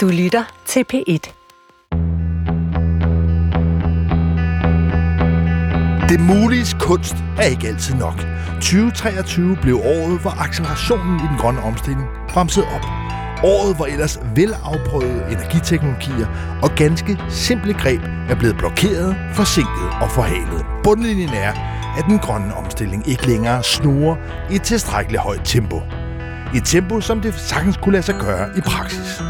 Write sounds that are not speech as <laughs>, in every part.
Du lytter til P1. Det muliges kunst er ikke altid nok. 2023 blev året, hvor accelerationen i den grønne omstilling bremsede op. Året, hvor ellers velafprøvede energiteknologier og ganske simple greb er blevet blokeret, forsinket og forhalet. Bundlinjen er, at den grønne omstilling ikke længere snurrer i et tilstrækkeligt højt tempo. Et tempo, som det sagtens kunne lade sig gøre i praksis.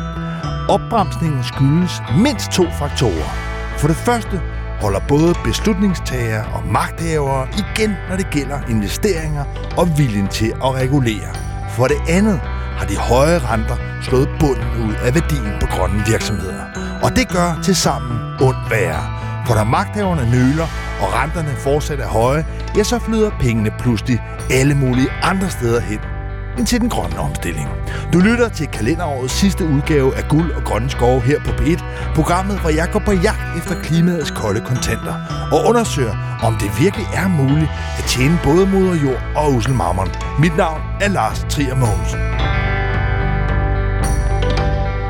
Opbremsningen skyldes mindst to faktorer. For det første holder både beslutningstagere og magthavere igen, når det gælder investeringer og viljen til at regulere. For det andet har de høje renter slået bunden ud af værdien på grønne virksomheder. Og det gør til sammen ondt værre. For når magthaverne nøler, og renterne fortsat er høje, ja, så flyder pengene pludselig alle mulige andre steder hen vejen til den grønne omstilling. Du lytter til kalenderårets sidste udgave af Guld og Grønne Skove her på B1, programmet, hvor jeg går på jagt efter klimaets kolde kontanter og undersøger, om det virkelig er muligt at tjene både moder jord og uselmarmeren. Mit navn er Lars Trier Mogensen.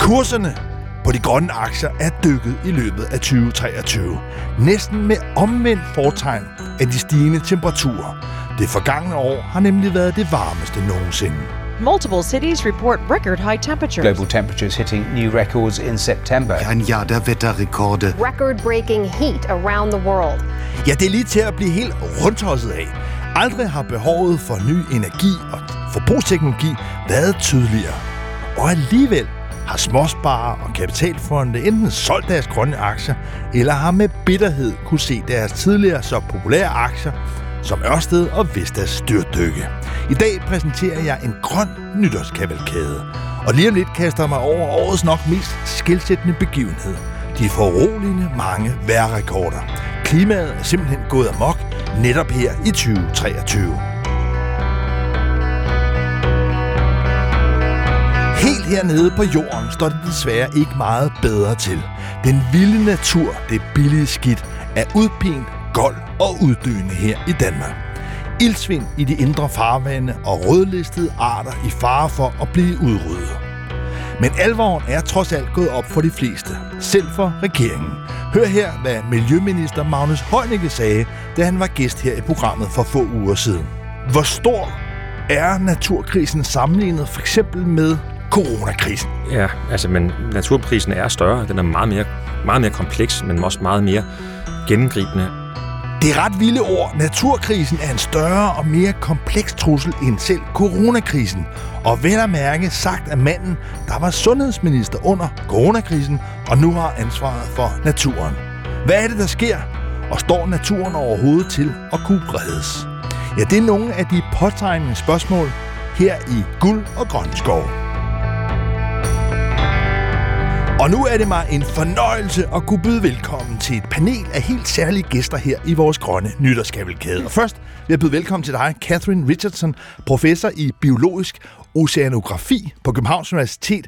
Kurserne på de grønne aktier er dykket i løbet af 2023. Næsten med omvendt fortegn af de stigende temperaturer. Det forgangne år har nemlig været det varmeste nogensinde. Multiple cities report record high temperatures. Global temperatures hitting new records in September. Ein Jahr der Wetterrekorde. Record-breaking heat around the world. Ja, det er lige til at blive helt rundtosset af. Aldrig har behovet for ny energi og forbrugsteknologi været tydeligere. Og alligevel har småsparer og kapitalfonde enten solgt deres grønne aktier, eller har med bitterhed kunne se deres tidligere så populære aktier som Ørsted og Vestas styrtdykke. I dag præsenterer jeg en grøn nytårskavalkade. Og lige om lidt kaster jeg mig over årets nok mest skilsættende begivenhed. De foruroligende mange vejrrekorder. Klimaet er simpelthen gået amok netop her i 2023. Helt hernede på jorden står det desværre ikke meget bedre til. Den vilde natur, det billige skidt, er udpint, gold og uddøende her i Danmark. Ildsvind i de indre farvande og rødlistede arter i fare for at blive udryddet. Men alvoren er trods alt gået op for de fleste, selv for regeringen. Hør her, hvad Miljøminister Magnus Heunicke sagde, da han var gæst her i programmet for få uger siden. Hvor stor er naturkrisen sammenlignet for eksempel med coronakrisen? Ja, altså, men naturprisen er større. Den er meget mere, meget mere kompleks, men også meget mere gennemgribende. Det er ret vilde ord. Naturkrisen er en større og mere kompleks trussel end selv coronakrisen. Og vel at mærke sagt af manden, der var sundhedsminister under coronakrisen, og nu har ansvaret for naturen. Hvad er det, der sker? Og står naturen overhovedet til at kunne reddes? Ja, det er nogle af de påtegnende spørgsmål her i Guld og Grøn Skov. Og nu er det mig en fornøjelse at kunne byde velkommen til et panel af helt særlige gæster her i vores grønne nytårskavalkade. Og først vil jeg byde velkommen til dig, Catherine Richardson, professor i biologisk oceanografi på Københavns Universitet,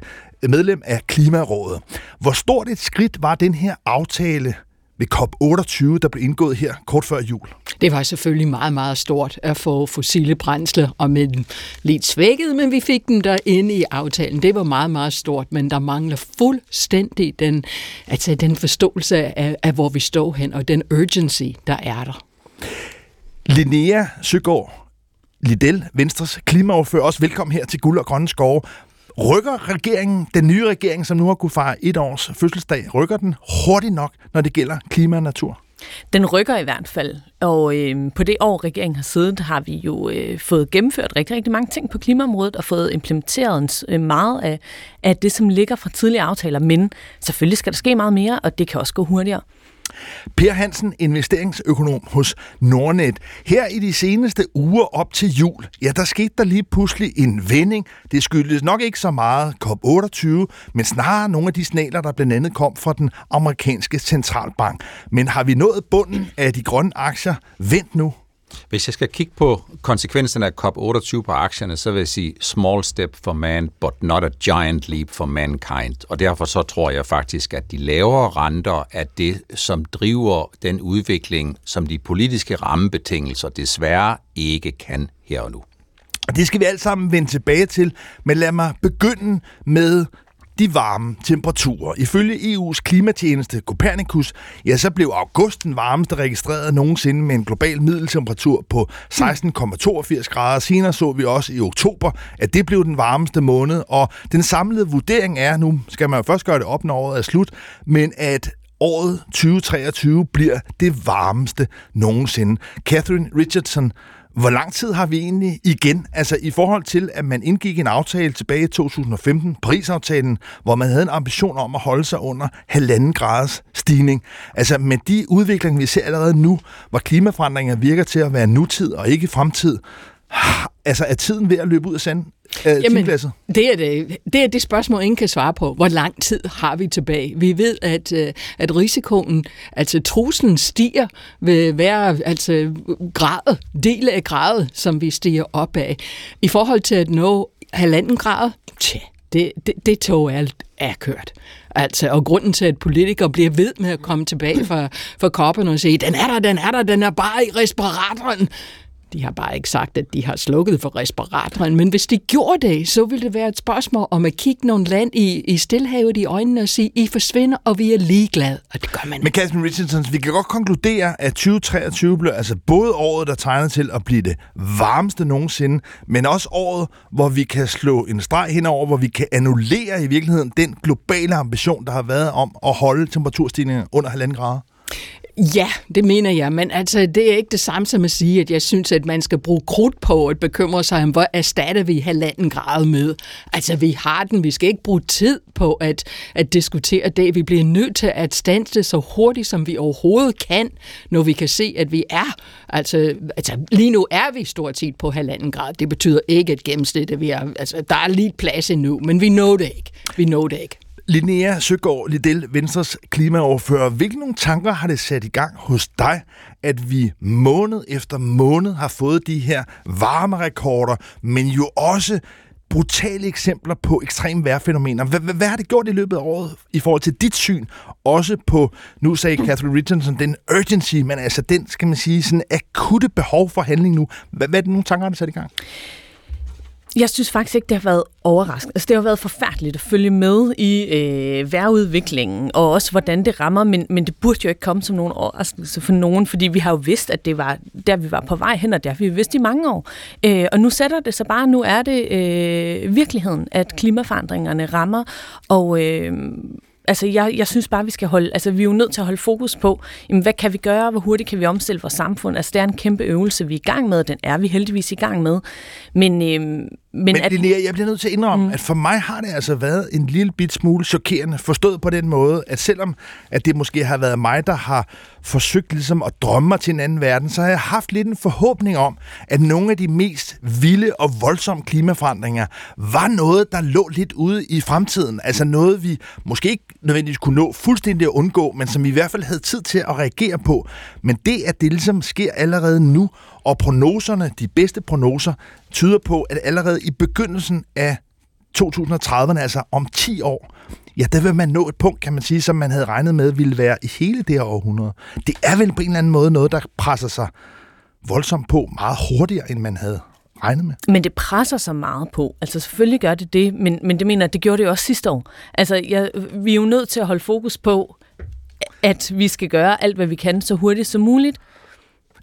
medlem af Klimarådet. Hvor stort et skridt var den her aftale ved COP28, der blev indgået her kort før jul? Det var selvfølgelig meget, meget stort at få fossile brændsler, og med den lidt svækket, men vi fik dem der inde i aftalen. Det var meget, meget stort, men der mangler fuldstændig den, altså den forståelse af, af, hvor vi står hen, og den urgency, der er der. Linnea Søgaard Liddell, Venstres klimaoverfører, også velkommen her til Guld og Grønne Skove. Rykker regeringen, den nye regering, som nu har kunne fejre et års fødselsdag, rykker den hurtigt nok, når det gælder klima og natur? Den rykker i hvert fald, og øh, på det år, regeringen har siddet, har vi jo øh, fået gennemført rigtig, rigtig mange ting på klimaområdet og fået implementeret øh, meget af, af det, som ligger fra tidligere aftaler. Men selvfølgelig skal der ske meget mere, og det kan også gå hurtigere. Per Hansen, investeringsøkonom hos Nordnet. Her i de seneste uger op til jul, ja, der skete der lige pludselig en vending. Det skyldes nok ikke så meget COP28, men snarere nogle af de signaler, der blandt andet kom fra den amerikanske centralbank. Men har vi nået bunden af de grønne aktier? Vent nu. Hvis jeg skal kigge på konsekvenserne af COP28 på aktierne, så vil jeg sige small step for man, but not a giant leap for mankind. Og derfor så tror jeg faktisk, at de lavere renter er det, som driver den udvikling, som de politiske rammebetingelser desværre ikke kan her og nu. Det skal vi alt sammen vende tilbage til, men lad mig begynde med de varme temperaturer. Ifølge EU's klimatjeneste Copernicus, ja, så blev august den varmeste registreret nogensinde med en global middeltemperatur på 16,82 grader. Senere så vi også i oktober, at det blev den varmeste måned, og den samlede vurdering er, nu skal man jo først gøre det op, når året er slut, men at året 2023 bliver det varmeste nogensinde. Catherine Richardson, hvor lang tid har vi egentlig igen, altså i forhold til, at man indgik en aftale tilbage i 2015, prisaftalen, hvor man havde en ambition om at holde sig under halvanden graders stigning. Altså med de udviklinger, vi ser allerede nu, hvor klimaforandringer virker til at være nutid og ikke fremtid, <sighs> altså er tiden ved at løbe ud af sand? Øh, Jamen, det er det, det er det spørgsmål, ingen kan svare på. Hvor lang tid har vi tilbage? Vi ved, at, øh, at risikoen, altså truslen stiger ved hver altså, grad, del af grad, som vi stiger op af. I forhold til at nå halvanden grad, tja, det, det, det tog er, er kørt. Altså, og grunden til, at politikere bliver ved med at komme tilbage fra, fra koppen og sige, den er der, den er der, den er bare i respiratoren. De har bare ikke sagt, at de har slukket for respiratoren, men hvis de gjorde det, så ville det være et spørgsmål om at kigge nogle land i, i stillhavet i øjnene og sige, I forsvinder, og vi er ligeglade. Og det gør man Men Catherine Richardson, vi kan godt konkludere, at 2023 blev altså både året, der tegner til at blive det varmeste nogensinde, men også året, hvor vi kan slå en streg henover, hvor vi kan annullere i virkeligheden den globale ambition, der har været om at holde temperaturstigningen under halvanden grader. Ja, det mener jeg, men altså, det er ikke det samme som at sige, at jeg synes, at man skal bruge krudt på at bekymre sig om, hvor erstatter vi halvanden grad med. Altså, vi har den, vi skal ikke bruge tid på at, at diskutere det. Vi bliver nødt til at standse så hurtigt, som vi overhovedet kan, når vi kan se, at vi er. Altså, altså lige nu er vi stort set på halvanden grad. Det betyder ikke et gennemsnittet vi er, altså, der er lige plads endnu, men vi når det ikke. Vi når det ikke. Linnea Søgaard Liddell, Venstres klimaoverfører. Hvilke nogle tanker har det sat i gang hos dig, at vi måned efter måned har fået de her varme rekorder, men jo også brutale eksempler på ekstrem vejrfænomener. Hvad, hvad, hvad har det gjort i løbet af året i forhold til dit syn? Også på, nu sagde Catherine Richardson, den urgency, men altså den, skal man sige, sådan akutte behov for handling nu. Hvad, hvad er det nogle tanker, har det sat i gang? Jeg synes faktisk ikke, det har været overraskende. Altså, det har været forfærdeligt at følge med i øh, vejrudviklingen, og også hvordan det rammer, men, men det burde jo ikke komme som nogen overraskelse for nogen, fordi vi har jo vidst, at det var der, vi var på vej hen, og det har vi vidst i mange år. Øh, og nu sætter det sig bare, nu er det øh, virkeligheden, at klimaforandringerne rammer, og... Øh, altså jeg, jeg synes bare, vi skal holde, altså vi er jo nødt til at holde fokus på, jamen, hvad kan vi gøre, hvor hurtigt kan vi omstille vores samfund. Altså det er en kæmpe øvelse, vi er i gang med, og den er vi heldigvis i gang med. Men, øhm, men, men at, Linnea, jeg bliver nødt til at indrømme, mm. at for mig har det altså været en lille bit smule chokerende, forstået på den måde, at selvom at det måske har været mig, der har forsøgt ligesom at drømme mig til en anden verden, så har jeg haft lidt en forhåbning om, at nogle af de mest vilde og voldsomme klimaforandringer var noget, der lå lidt ude i fremtiden. Altså noget, vi måske ikke nødvendigvis kunne nå fuldstændig at undgå, men som vi i hvert fald havde tid til at reagere på. Men det, at det ligesom sker allerede nu, og prognoserne, de bedste prognoser, tyder på, at allerede i begyndelsen af 2030'erne, altså om 10 år, ja, der vil man nå et punkt, kan man sige, som man havde regnet med ville være i hele det her århundrede. Det er vel på en eller anden måde noget, der presser sig voldsomt på meget hurtigere, end man havde regnet med. Men det presser sig meget på. Altså selvfølgelig gør det det, men, men det mener det gjorde det jo også sidste år. Altså jeg, vi er jo nødt til at holde fokus på, at vi skal gøre alt, hvad vi kan, så hurtigt som muligt,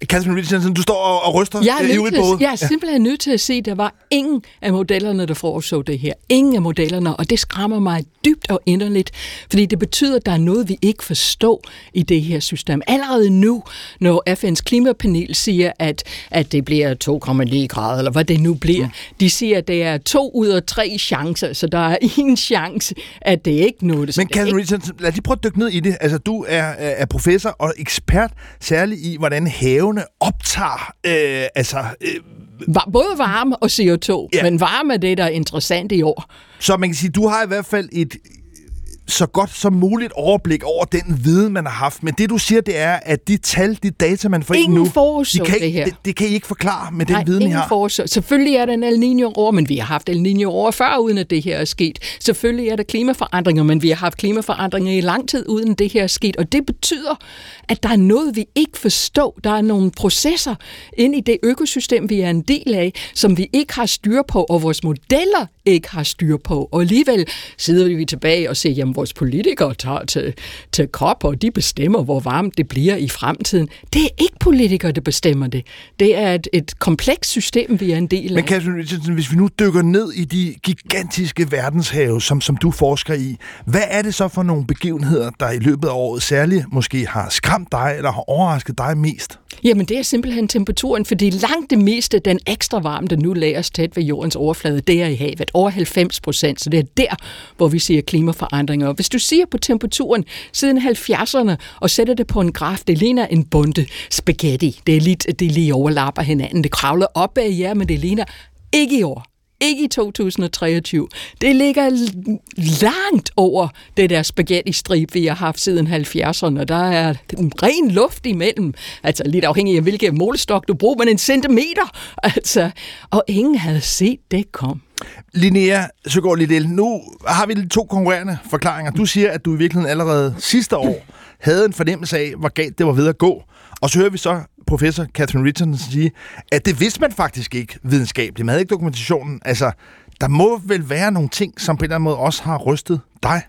Catherine Richardson, du står og, og ryster jeg er, i nødt til, jeg er simpelthen nødt til at se, at der var ingen af modellerne, der foreså det her. Ingen af modellerne, og det skræmmer mig dybt og inderligt, fordi det betyder, at der er noget, vi ikke forstår i det her system. Allerede nu, når FN's klimapanel siger, at, at det bliver 2,9 grader, eller hvad det nu bliver, mm. de siger, at det er to ud af tre chancer, så der er <laughs> en chance, at det ikke noget. Men Catherine Richardson, lad os lige prøve at dykke ned i det. Altså, du er, er professor og ekspert, særligt i, hvordan have havene optager øh, altså... Øh, Både varme og CO2, ja. men varme er det, der er interessant i år. Så man kan sige, du har i hvert fald et, så godt som muligt overblik over den viden, man har haft. Men det, du siger, det er, at de tal, de data, man får ingen ind nu, de kan, det her. Det, det kan I ikke forklare med den Nej, viden, ingen I har. Forsøg. Selvfølgelig er der en El Niño-år, men vi har haft El Niño-år før, uden at det her er sket. Selvfølgelig er der klimaforandringer, men vi har haft klimaforandringer i lang tid, uden det her er sket. Og det betyder, at der er noget, vi ikke forstår. Der er nogle processer ind i det økosystem, vi er en del af, som vi ikke har styr på, og vores modeller ikke har styr på. Og alligevel sidder vi tilbage og ser, jamen vores politikere tager til, til kop, og de bestemmer, hvor varmt det bliver i fremtiden. Det er ikke politikere, der bestemmer det. Det er et, et komplekst system, vi er en del af. Men Katrin Richardson, hvis vi nu dykker ned i de gigantiske verdenshave, som, som du forsker i, hvad er det så for nogle begivenheder, der i løbet af året særligt måske har skræmt dig, eller har overrasket dig mest? Jamen, det er simpelthen temperaturen, fordi langt det meste, den ekstra varme, der nu lagres tæt ved jordens overflade, det er i havet. Over 90 procent, så det er der, hvor vi ser klimaforandringer. Og hvis du siger på temperaturen siden 70'erne og sætter det på en graf, det ligner en bunde spaghetti. Det er lidt, det lige overlapper hinanden. Det kravler op af jer, men det ligner ikke i år ikke i 2023. Det ligger langt over det der spaghetti-strip, vi har haft siden 70'erne. Der er ren luft imellem. Altså lidt afhængig af, hvilken målestok du bruger, men en centimeter. Altså, og ingen havde set det kom. Linnea Søgaard Liddell, nu har vi to konkurrerende forklaringer. Du siger, at du i virkeligheden allerede sidste år havde en fornemmelse af, hvor galt det var ved at gå. Og så hører vi så professor Catherine Richardson sige, at det vidste man faktisk ikke videnskabeligt. Man havde ikke dokumentationen. Altså, der må vel være nogle ting, som på en eller anden måde også har rystet dig?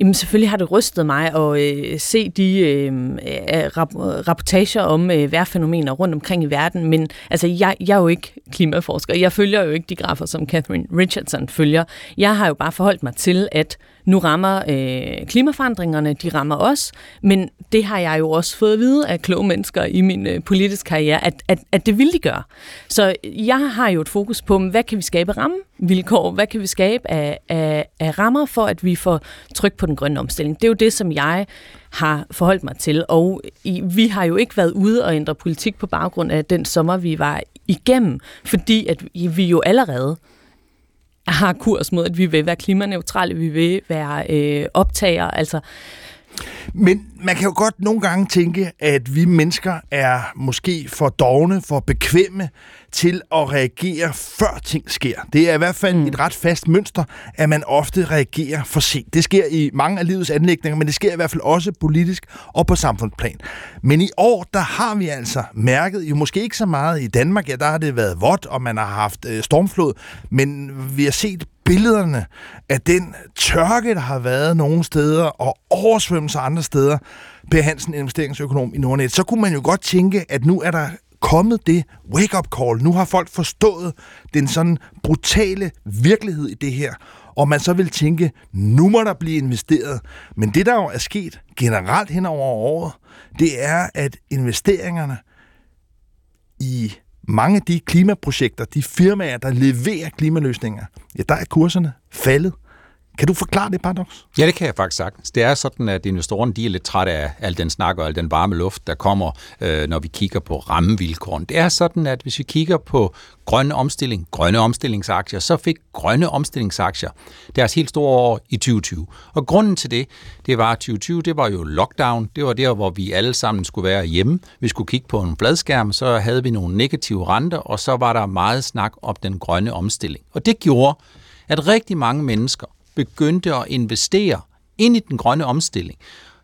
Jamen selvfølgelig har det rystet mig at øh, se de øh, øh, rap- rapportager om øh, vejrfænomener rundt omkring i verden, men altså, jeg, jeg er jo ikke klimaforsker. Jeg følger jo ikke de grafer, som Catherine Richardson følger. Jeg har jo bare forholdt mig til, at nu rammer øh, klimaforandringerne, de rammer os, men det har jeg jo også fået at vide af kloge mennesker i min øh, politiske karriere, at, at, at det vil de gøre. Så jeg har jo et fokus på, hvad kan vi skabe rammevilkår, hvad kan vi skabe af, af, af rammer for, at vi for tryk på den grønne omstilling. Det er jo det, som jeg har forholdt mig til, og i, vi har jo ikke været ude og ændre politik på baggrund af den sommer, vi var igennem, fordi at vi jo allerede har kurs mod, at vi vil være klimaneutrale, vi vil være øh, optager, altså men man kan jo godt nogle gange tænke, at vi mennesker er måske for dogne, for bekvemme til at reagere, før ting sker. Det er i hvert fald mm. et ret fast mønster, at man ofte reagerer for sent. Det sker i mange af livets anlægninger, men det sker i hvert fald også politisk og på samfundsplan. Men i år, der har vi altså mærket, jo måske ikke så meget i Danmark, ja, der har det været vådt, og man har haft øh, stormflod, men vi har set billederne af den tørke, der har været nogle steder, og oversvømmelser andre steder, Per Hansen, investeringsøkonom i Nordnet, så kunne man jo godt tænke, at nu er der kommet det wake-up call. Nu har folk forstået den sådan brutale virkelighed i det her, og man så vil tænke, nu må der blive investeret. Men det, der jo er sket generelt hen over året, det er, at investeringerne i mange af de klimaprojekter, de firmaer, der leverer klimaløsninger, ja, der er kurserne faldet. Kan du forklare det paradoks? Ja, det kan jeg faktisk sagtens. Det er sådan, at investorerne de er lidt trætte af al den snak og al den varme luft, der kommer, øh, når vi kigger på rammevilkårene. Det er sådan, at hvis vi kigger på grønne omstilling, grønne omstillingsaktier, så fik grønne omstillingsaktier deres helt store år i 2020. Og grunden til det, det var 2020, det var jo lockdown. Det var der, hvor vi alle sammen skulle være hjemme. Vi skulle kigge på en fladskærm, så havde vi nogle negative renter, og så var der meget snak om den grønne omstilling. Og det gjorde, at rigtig mange mennesker begyndte at investere ind i den grønne omstilling.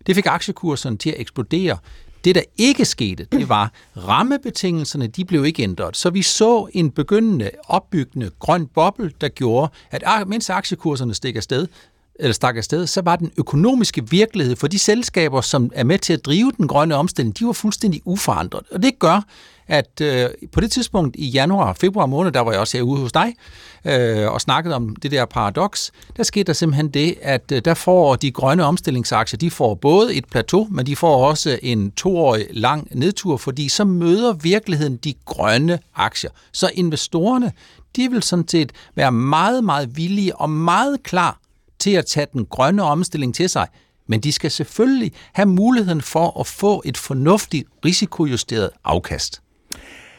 Det fik aktiekurserne til at eksplodere. Det, der ikke skete, det var, rammebetingelserne de blev ikke ændret. Så vi så en begyndende, opbyggende grøn boble, der gjorde, at mens aktiekurserne steg afsted, eller stak afsted, så var den økonomiske virkelighed for de selskaber, som er med til at drive den grønne omstilling, de var fuldstændig uforandret. Og det gør, at øh, på det tidspunkt i januar, februar måned, der var jeg også herude hos dig, øh, og snakkede om det der paradoks, der skete der simpelthen det, at øh, der får de grønne omstillingsaktier, de får både et plateau, men de får også en toårig lang nedtur, fordi så møder virkeligheden de grønne aktier. Så investorerne, de vil sådan set være meget, meget villige og meget klar til at tage den grønne omstilling til sig, men de skal selvfølgelig have muligheden for at få et fornuftigt risikojusteret afkast.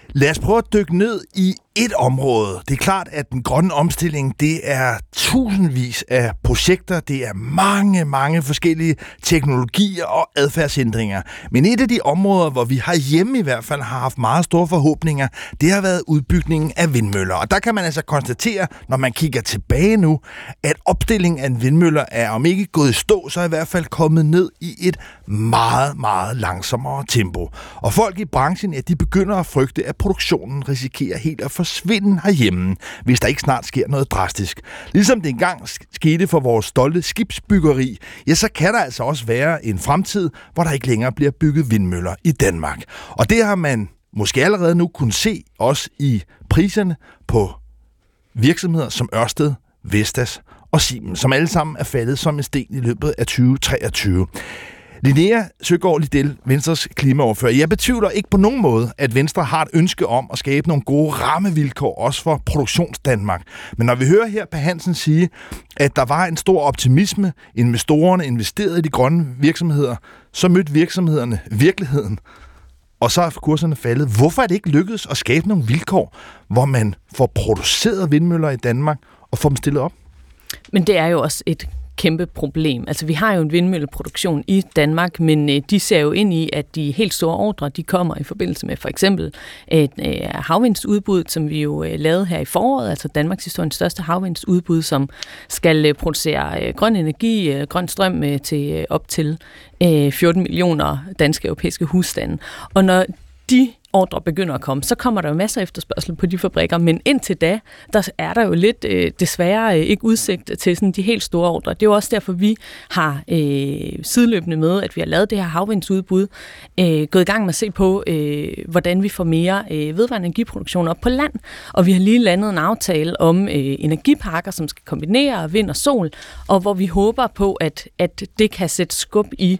Lad os prøve at dykke ned i et område. Det er klart, at den grønne omstilling, det er tusindvis af projekter, det er mange, mange forskellige teknologier og adfærdsændringer. Men et af de områder, hvor vi har hjemme i hvert fald har haft meget store forhåbninger, det har været udbygningen af vindmøller. Og der kan man altså konstatere, når man kigger tilbage nu, at opstillingen af en vindmøller er om ikke gået i stå, så er i hvert fald kommet ned i et meget, meget langsommere tempo. Og folk i branchen, ja, de begynder at frygte, at at produktionen risikerer helt at forsvinde herhjemme, hvis der ikke snart sker noget drastisk. Ligesom det engang skete for vores stolte skibsbyggeri, ja, så kan der altså også være en fremtid, hvor der ikke længere bliver bygget vindmøller i Danmark. Og det har man måske allerede nu kunne se også i priserne på virksomheder som Ørsted, Vestas og Siemens, som alle sammen er faldet som en sten i løbet af 2023. Linnea Søgaard Liddell, Venstres klimaoverfører. Jeg betvivler ikke på nogen måde, at Venstre har et ønske om at skabe nogle gode rammevilkår, også for produktionsdanmark. Men når vi hører her på Hansen sige, at der var en stor optimisme, investorerne investerede i de grønne virksomheder, så mødte virksomhederne virkeligheden, og så er kurserne faldet. Hvorfor er det ikke lykkedes at skabe nogle vilkår, hvor man får produceret vindmøller i Danmark og får dem stillet op? Men det er jo også et kæmpe problem. Altså, vi har jo en vindmølleproduktion i Danmark, men øh, de ser jo ind i, at de helt store ordre, de kommer i forbindelse med for eksempel et øh, havvindsudbud, som vi jo øh, lavede her i foråret, altså Danmarks historiens største havvindsudbud, som skal øh, producere øh, grøn energi, øh, grøn strøm øh, til øh, op til øh, 14 millioner danske europæiske husstande. Og når de ordre begynder at komme, så kommer der jo masser af efterspørgsel på de fabrikker, men indtil da, der er der jo lidt øh, desværre øh, ikke udsigt til sådan de helt store ordre. Det er jo også derfor, vi har øh, sideløbende med, at vi har lavet det her havvindsudbud, øh, gået i gang med at se på, øh, hvordan vi får mere øh, vedvarende energiproduktion op på land, og vi har lige landet en aftale om øh, energiparker, som skal kombinere vind og sol, og hvor vi håber på, at, at det kan sætte skub i,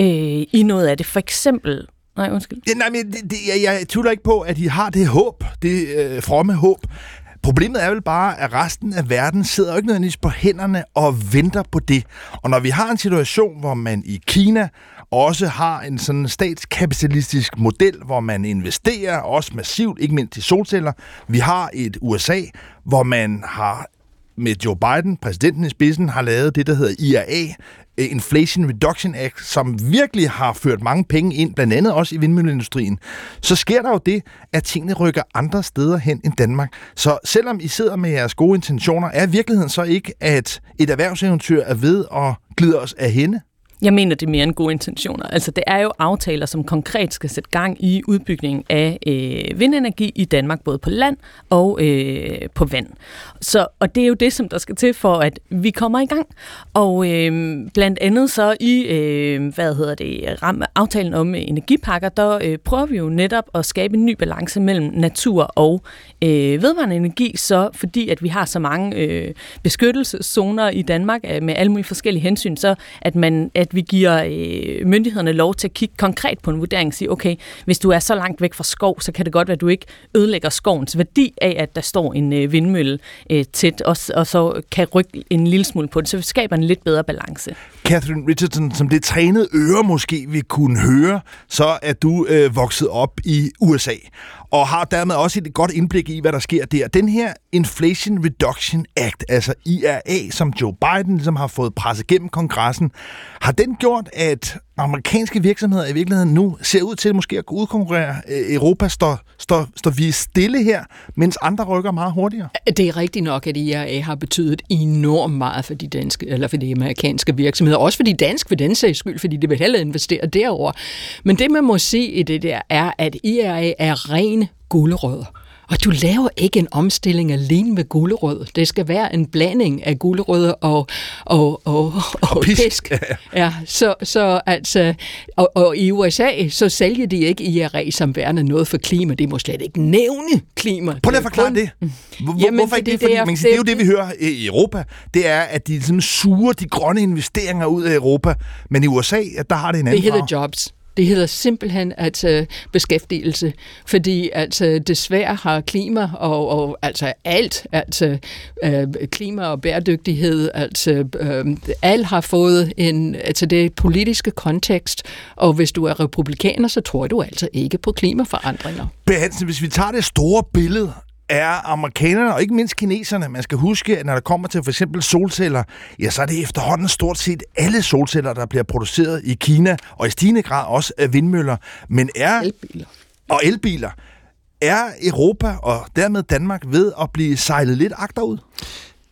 øh, i noget af det. For eksempel Nej, undskyld. Ja, nej, men det, det, jeg, jeg tvivler ikke på, at I har det håb, det øh, fromme håb. Problemet er vel bare, at resten af verden sidder jo ikke nødvendigvis på hænderne og venter på det. Og når vi har en situation, hvor man i Kina også har en sådan statskapitalistisk model, hvor man investerer også massivt, ikke mindst i solceller. Vi har et USA, hvor man har med Joe Biden, præsidenten i spidsen, har lavet det, der hedder IRA, øh, Inflation Reduction Act, som virkelig har ført mange penge ind, blandt andet også i vindmølleindustrien, så sker der jo det, at tingene rykker andre steder hen end Danmark. Så selvom I sidder med jeres gode intentioner, er virkeligheden så ikke, at et erhvervseventyr er ved at glide os af hende? Jeg mener, det er mere end gode intentioner. Altså, det er jo aftaler, som konkret skal sætte gang i udbygningen af øh, vindenergi i Danmark, både på land og øh, på vand. Så, og det er jo det, som der skal til for, at vi kommer i gang. Og øh, blandt andet så i, øh, hvad hedder det, ram, aftalen om øh, energipakker, der øh, prøver vi jo netop at skabe en ny balance mellem natur og øh, vedvarende energi, så fordi at vi har så mange øh, beskyttelseszoner i Danmark øh, med alle mulige forskellige hensyn, så at man at vi giver øh, myndighederne lov til at kigge konkret på en vurdering og sige, okay, hvis du er så langt væk fra skov, så kan det godt være, at du ikke ødelægger skovens værdi af, at der står en øh, vindmølle øh, tæt, og, og så kan rykke en lille smule på det, så vi skaber en lidt bedre balance. Catherine Richardson, som det trænede øre måske vi kunne høre, så er du øh, vokset op i USA og har dermed også et godt indblik i, hvad der sker der. Den her Inflation Reduction Act, altså IRA, som Joe Biden ligesom har fået presset gennem kongressen, har den gjort, at amerikanske virksomheder i virkeligheden nu ser ud til måske at kunne udkonkurrere øh, Europa, står, står, står vi stille her, mens andre rykker meget hurtigere? Det er rigtigt nok, at IRA har betydet enormt meget for de danske, eller for de amerikanske virksomheder, også for de danske for den sags skyld, fordi de vil hellere investere derover. Men det man må se i det der er, at IRA er ren gulerødder. Og du laver ikke en omstilling alene med gulerød. Det skal være en blanding af gulerødder og, og, og, og, og pisk. pisk. Ja, så, så altså, og, og i USA, så sælger de ikke IRA som værende noget for klima. Det må slet ikke nævne klima. Prøv lige at forklare det. Hvor, Jamen, hvorfor ikke det? Fordi, det, er, man sige, det er jo det, vi hører i Europa. Det er, at de sådan suger de grønne investeringer ud af Europa. Men i USA, der har det en anden Det hedder jobs. Det hedder simpelthen at øh, beskæftigelse, fordi altså, desværre har klima og, og altså alt, altså øh, klima og bæredygtighed, altså øh, alt har fået en, altså det politiske kontekst, og hvis du er republikaner, så tror du altså ikke på klimaforandringer. Behansen, hvis vi tager det store billede er amerikanerne og ikke mindst kineserne. Man skal huske, at når der kommer til for eksempel solceller, ja, så er det efterhånden stort set alle solceller, der bliver produceret i Kina, og i stigende grad også af vindmøller. Men er... Elbiler. Og elbiler. Er Europa og dermed Danmark ved at blive sejlet lidt agterud?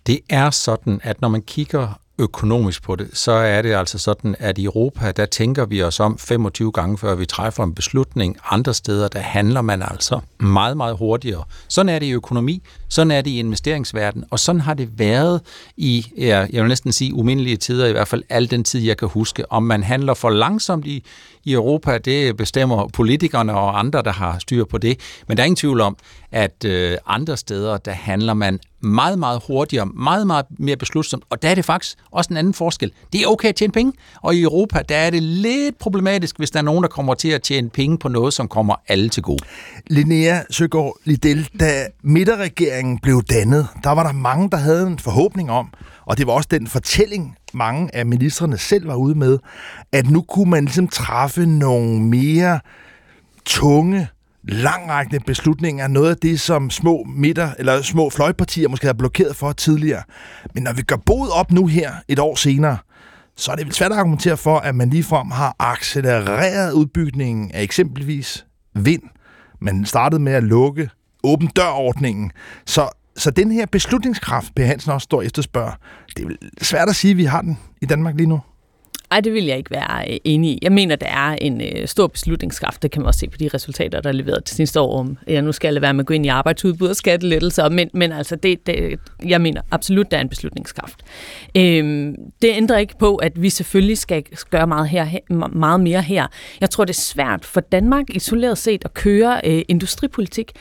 Det er sådan, at når man kigger økonomisk på det, så er det altså sådan, at i Europa, der tænker vi os om 25 gange, før vi træffer en beslutning. Andre steder, der handler man altså meget, meget hurtigere. Sådan er det i økonomi, sådan er det i investeringsverden, og sådan har det været i, jeg vil næsten sige, umindelige tider, i hvert fald al den tid, jeg kan huske. Om man handler for langsomt i, i Europa, det bestemmer politikerne og andre, der har styr på det. Men der er ingen tvivl om, at øh, andre steder, der handler man meget, meget hurtigere, meget, meget mere beslutsomt, og der er det faktisk også en anden forskel. Det er okay at tjene penge, og i Europa, der er det lidt problematisk, hvis der er nogen, der kommer til at tjene penge på noget, som kommer alle til gode. Linnea Søgaard Liddell, da midterregeringen blev dannet, der var der mange, der havde en forhåbning om, og det var også den fortælling, mange af ministerne selv var ude med, at nu kunne man ligesom træffe nogle mere tunge langrækkende beslutninger, noget af det, som små midter eller små fløjpartier måske har blokeret for tidligere. Men når vi gør bod op nu her et år senere, så er det vel svært at argumentere for, at man ligefrem har accelereret udbygningen af eksempelvis vind. Man startede med at lukke åben dørordningen. Så, så den her beslutningskraft, Per Hansen også står efterspørger, det er vel svært at sige, at vi har den i Danmark lige nu. Nej, det vil jeg ikke være øh, enig i. Jeg mener, der er en øh, stor beslutningskraft. Det kan man også se på de resultater, der er leveret til sidste år om, ja, nu skal jeg være med at gå ind i arbejdsudbud og skattelettelser, men, men altså, det, det, jeg mener absolut, der er en beslutningskraft. Øhm, det ændrer ikke på, at vi selvfølgelig skal gøre meget, her, meget mere her. Jeg tror, det er svært for Danmark isoleret set at køre øh, industripolitik.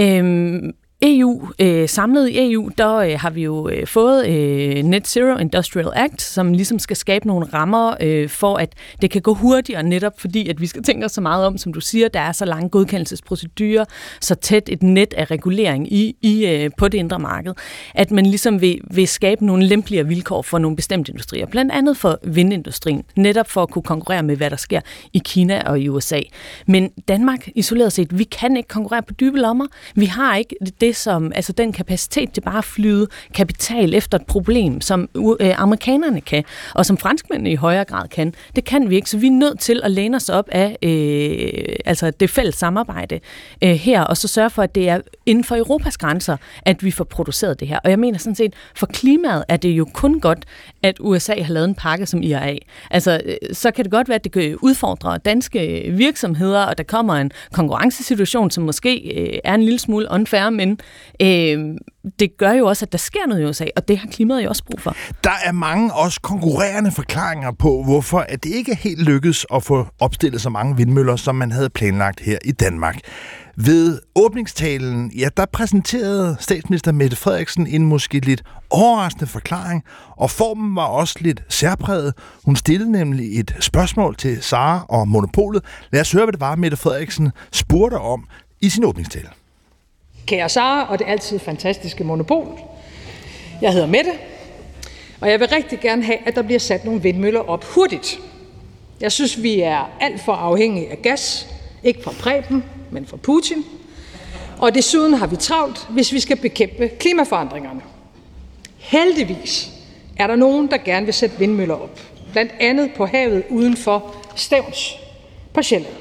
Øhm, EU, øh, samlet i EU, der øh, har vi jo øh, fået øh, Net Zero Industrial Act, som ligesom skal skabe nogle rammer øh, for, at det kan gå hurtigere, netop fordi, at vi skal tænke os så meget om, som du siger, der er så lange godkendelsesprocedurer, så tæt et net af regulering i, i øh, på det indre marked, at man ligesom vil, vil skabe nogle lempeligere vilkår for nogle bestemte industrier, blandt andet for vindindustrien, netop for at kunne konkurrere med, hvad der sker i Kina og i USA. Men Danmark, isoleret set, vi kan ikke konkurrere på dybe lommer. Vi har ikke det det, som, altså den kapacitet til bare at flyde kapital efter et problem, som øh, amerikanerne kan, og som franskmændene i højere grad kan. Det kan vi ikke, så vi er nødt til at læne os op af øh, altså det fælles samarbejde øh, her, og så sørge for, at det er inden for Europas grænser, at vi får produceret det her. Og jeg mener sådan set, for klimaet er det jo kun godt, at USA har lavet en pakke som IRA. Altså, øh, så kan det godt være, at det udfordrer danske virksomheder, og der kommer en konkurrencesituation, som måske øh, er en lille smule unfair, men øh, det gør jo også, at der sker noget i USA, og det har klimaet jo også brug for. Der er mange også konkurrerende forklaringer på, hvorfor at det ikke er helt lykkedes at få opstillet så mange vindmøller, som man havde planlagt her i Danmark. Ved åbningstalen, ja, der præsenterede statsminister Mette Frederiksen en måske lidt overraskende forklaring, og formen var også lidt særpræget. Hun stillede nemlig et spørgsmål til Sara og Monopolet. Lad os høre, hvad det var, Mette Frederiksen spurgte om i sin åbningstale. Kære Sara og det altid fantastiske monopol. Jeg hedder Mette, og jeg vil rigtig gerne have, at der bliver sat nogle vindmøller op hurtigt. Jeg synes, vi er alt for afhængige af gas, ikke fra Preben, men fra Putin. Og desuden har vi travlt, hvis vi skal bekæmpe klimaforandringerne. Heldigvis er der nogen, der gerne vil sætte vindmøller op. Blandt andet på havet uden for Stævns på Sjælland.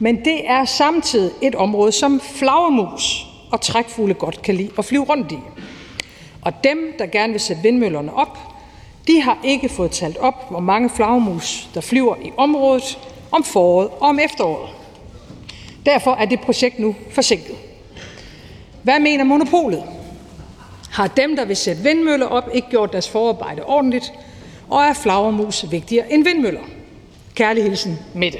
Men det er samtidig et område, som flagermus og trækfugle godt kan lide at flyve rundt i. Og dem, der gerne vil sætte vindmøllerne op, de har ikke fået talt op, hvor mange flagermus, der flyver i området om foråret og om efteråret. Derfor er det projekt nu forsinket. Hvad mener monopolet? Har dem, der vil sætte vindmøller op, ikke gjort deres forarbejde ordentligt, og er flagermus vigtigere end vindmøller? Kærlig hilsen, Mette.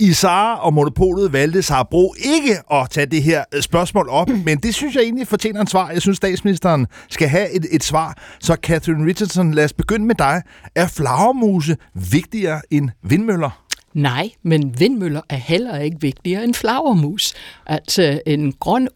Isara og Monopolet valgte sig Bro ikke at tage det her øh, spørgsmål op, <clears throat> men det synes jeg egentlig fortjener en svar. Jeg synes, statsministeren skal have et, et svar. Så Catherine Richardson, lad os begynde med dig. Er flagermuse vigtigere end vindmøller? Nej, men vindmøller er heller ikke vigtigere end flagermus. Altså en grøn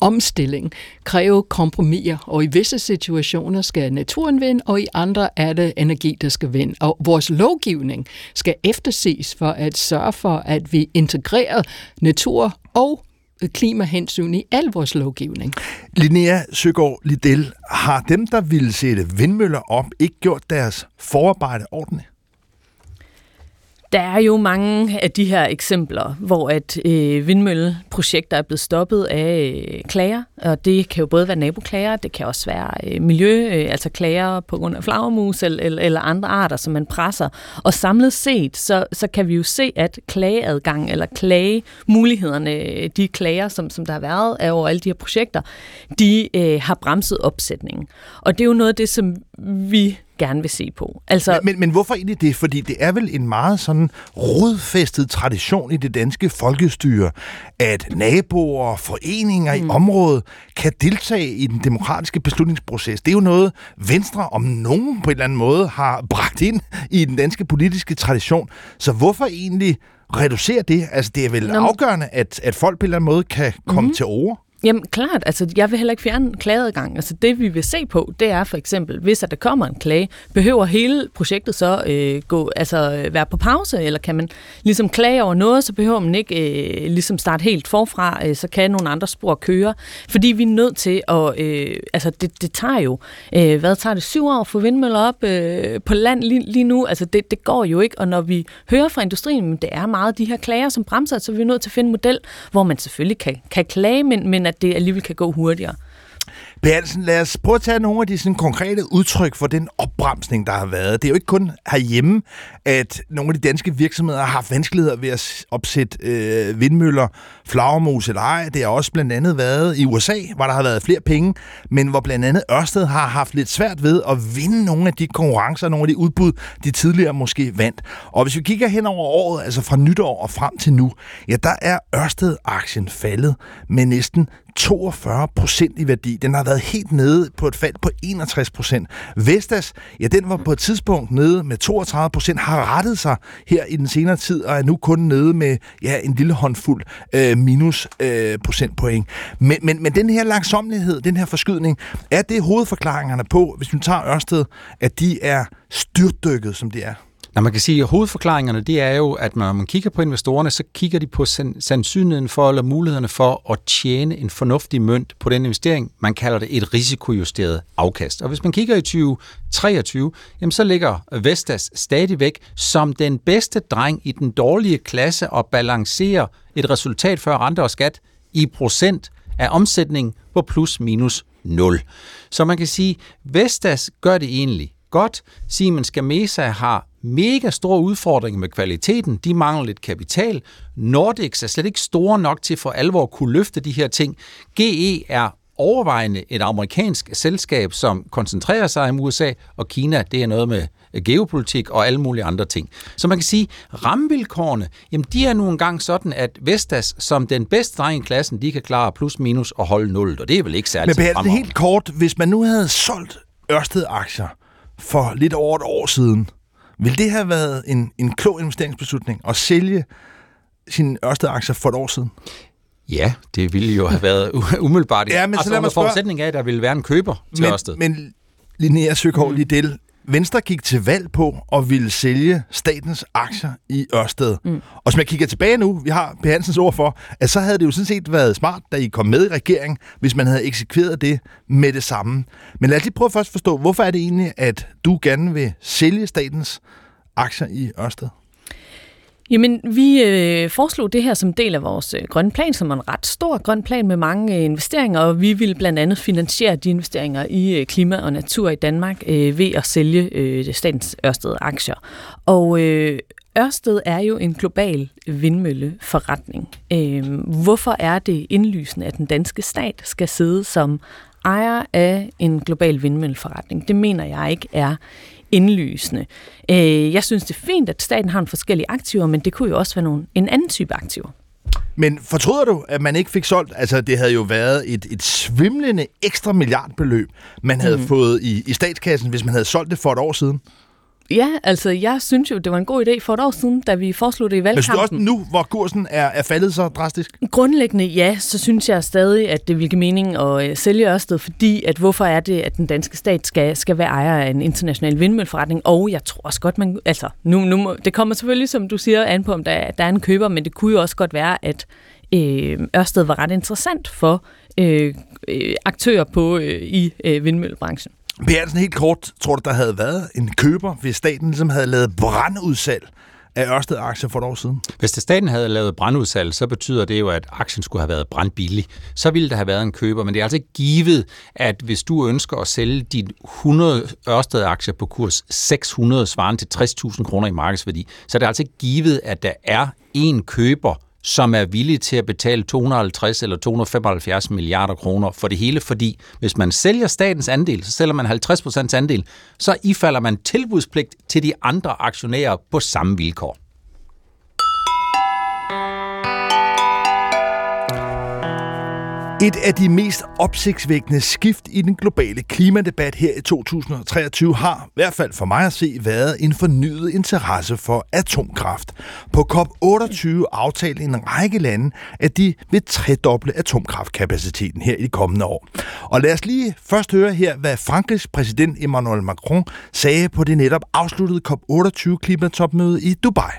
omstilling kræve kompromiser, og i visse situationer skal naturen vinde, og i andre er det energi, der skal vinde. Og vores lovgivning skal efterses for at sørge for, at vi integrerer natur og klimahensyn i al vores lovgivning. Linnea Søgaard Liddell, har dem, der ville sætte vindmøller op, ikke gjort deres forarbejde ordentligt? Der er jo mange af de her eksempler, hvor at øh, vindmølleprojekter er blevet stoppet af øh, klager, og det kan jo både være naboklager, det kan også være øh, miljø, øh, altså klager på grund af flagermus eller, eller, eller andre arter, som man presser. Og samlet set, så, så kan vi jo se, at klageadgang eller klagemulighederne, øh, de klager, som, som der har været over alle de her projekter, de øh, har bremset opsætningen. Og det er jo noget af det, som vi gerne vil se på. Altså, men, men, hvorfor egentlig det? Fordi det er vel en meget sådan rodfæstet tradition i det danske folkestyre, at naboer og foreninger mm. i området kan deltage i den demokratiske beslutningsproces. Det er jo noget, Venstre om nogen på en eller anden måde har bragt ind i den danske politiske tradition. Så hvorfor egentlig reducere det? Altså, det er vel Nå, afgørende, at, at folk på en eller anden måde kan komme mm-hmm. til ord? Jamen klart, altså jeg vil heller ikke fjerne klageadgang. Altså det vi vil se på, det er for eksempel, hvis at der kommer en klage, behøver hele projektet så øh, gå, altså øh, være på pause, eller kan man ligesom klage over noget, så behøver man ikke øh, ligesom starte helt forfra, øh, så kan nogle andre spor køre. Fordi vi er nødt til at, øh, altså det, det tager jo, øh, hvad tager det, syv år for vindmøller op øh, på land lige, lige nu? Altså det, det går jo ikke, og når vi hører fra industrien, det er meget de her klager, som bremser, så vi nødt til at finde en model, hvor man selvfølgelig kan, kan klage, men, men at det alligevel kan gå hurtigere. Hansen, lad os prøve at tage nogle af de sådan, konkrete udtryk for den opbremsning, der har været. Det er jo ikke kun herhjemme, at nogle af de danske virksomheder har haft vanskeligheder ved at opsætte øh, vindmøller, flagermus eller ej. Det har også blandt andet været i USA, hvor der har været flere penge, men hvor blandt andet Ørsted har haft lidt svært ved at vinde nogle af de konkurrencer, nogle af de udbud, de tidligere måske vandt. Og hvis vi kigger hen over året, altså fra nytår og frem til nu, ja, der er Ørsted-aktien faldet med næsten 42 procent i værdi. Den har været helt nede på et fald på 61 procent. Vestas, ja, den var på et tidspunkt nede med 32 procent, har rettet sig her i den senere tid, og er nu kun nede med ja, en lille håndfuld øh, minus øh, procentpoint. Men, men, men den her langsomlighed, den her forskydning, er det hovedforklaringerne på, hvis vi tager Ørsted, at de er styrtdykket, som de er? Når man kan sige, at hovedforklaringerne, det er jo, at når man kigger på investorerne, så kigger de på sandsynligheden for, eller mulighederne for at tjene en fornuftig mønt på den investering. Man kalder det et risikojusteret afkast. Og hvis man kigger i 2023, jamen så ligger Vestas stadigvæk som den bedste dreng i den dårlige klasse og balancerer et resultat før rente og skat i procent af omsætning på plus minus 0. Så man kan sige, Vestas gør det egentlig godt. Siemens Gamesa har mega store udfordringer med kvaliteten. De mangler lidt kapital. Nordics er slet ikke store nok til for alvor at kunne løfte de her ting. GE er overvejende et amerikansk selskab, som koncentrerer sig om USA, og Kina, det er noget med geopolitik og alle mulige andre ting. Så man kan sige, rammevilkårene, jamen de er nu engang sådan, at Vestas som den bedste dreng i klassen, de kan klare plus minus og holde nul, og det er vel ikke særligt Men det helt kort, hvis man nu havde solgt Ørsted-aktier for lidt over et år siden, vil det have været en, en klog investeringsbeslutning at sælge sine Ørsted-aktier for et år siden? Ja, det ville jo have været umiddelbart. Ja, men altså, så lad mig spørge... forudsætning af, at der ville være en køber til men, Ørsted. Men Linnea Søgaard mm. Liddell, Venstre gik til valg på at ville sælge statens aktier i Ørsted. Mm. Og som jeg kigger tilbage nu, vi har P. Hansens ord for, at så havde det jo sådan set været smart, da I kom med i regeringen, hvis man havde eksekveret det med det samme. Men lad os lige prøve først at forstå, hvorfor er det egentlig, at du gerne vil sælge statens aktier i Ørsted? Jamen, vi øh, foreslog det her som del af vores øh, grønne plan, som er en ret stor grøn plan med mange øh, investeringer, og vi vil blandt andet finansiere de investeringer i øh, klima og natur i Danmark øh, ved at sælge øh, statens Ørsted-aktier. Og øh, Ørsted er jo en global vindmølleforretning. Øh, hvorfor er det indlysende, at den danske stat skal sidde som ejer af en global vindmølleforretning? Det mener jeg ikke er indlysende. Øh, jeg synes, det er fint, at staten har en forskellige aktiver, men det kunne jo også være nogle, en anden type aktiver. Men fortryder du, at man ikke fik solgt? Altså, det havde jo været et, et svimlende ekstra milliardbeløb, man havde mm. fået i, i statskassen, hvis man havde solgt det for et år siden. Ja, altså jeg synes jo, det var en god idé for et år siden, da vi foreslog det i valgkampen. Men også nu, hvor kursen er, er faldet så drastisk? Grundlæggende ja, så synes jeg stadig, at det vil give mening at øh, sælge Ørsted, fordi at hvorfor er det, at den danske stat skal, skal være ejer af en international vindmølleforretning, og jeg tror også godt, man, altså nu, nu må, det kommer selvfølgelig, som du siger, an på, om der, der er en køber, men det kunne jo også godt være, at øh, Ørsted var ret interessant for øh, øh, aktører på øh, i øh, vindmøllebranchen. Bjergsen, helt kort, tror du, der havde været en køber, hvis staten ligesom havde lavet brandudsalg af Ørsted-aktier for et år siden? Hvis det staten havde lavet brandudsalg, så betyder det jo, at aktien skulle have været brandbillig. Så ville der have været en køber, men det er altså ikke givet, at hvis du ønsker at sælge dine 100 Ørsted-aktier på kurs 600 svarende til 60.000 kroner i markedsværdi, så er det altså ikke givet, at der er en køber, som er villig til at betale 250 eller 275 milliarder kroner for det hele, fordi hvis man sælger statens andel, så sælger man 50 procents andel, så ifalder man tilbudspligt til de andre aktionærer på samme vilkår. Et af de mest opsigtsvækkende skift i den globale klimadebat her i 2023 har, i hvert fald for mig at se, været en fornyet interesse for atomkraft. På COP28 aftalte en række lande, at de vil tredoble atomkraftkapaciteten her i de kommende år. Og lad os lige først høre her, hvad Frankrigs præsident Emmanuel Macron sagde på det netop afsluttede COP28 klimatopmøde i Dubai.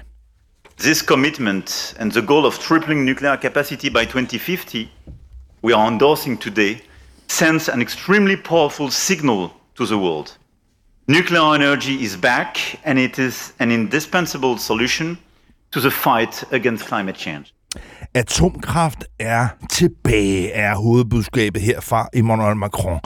This commitment and the goal of tripling nuclear capacity by 2050 we are endorsing today sends an extremely powerful signal to the world. Nuclear energy is back and it is an indispensable solution to the fight against climate change. Atomkraft er tilbage, er hovedbudskabet her Emmanuel Macron.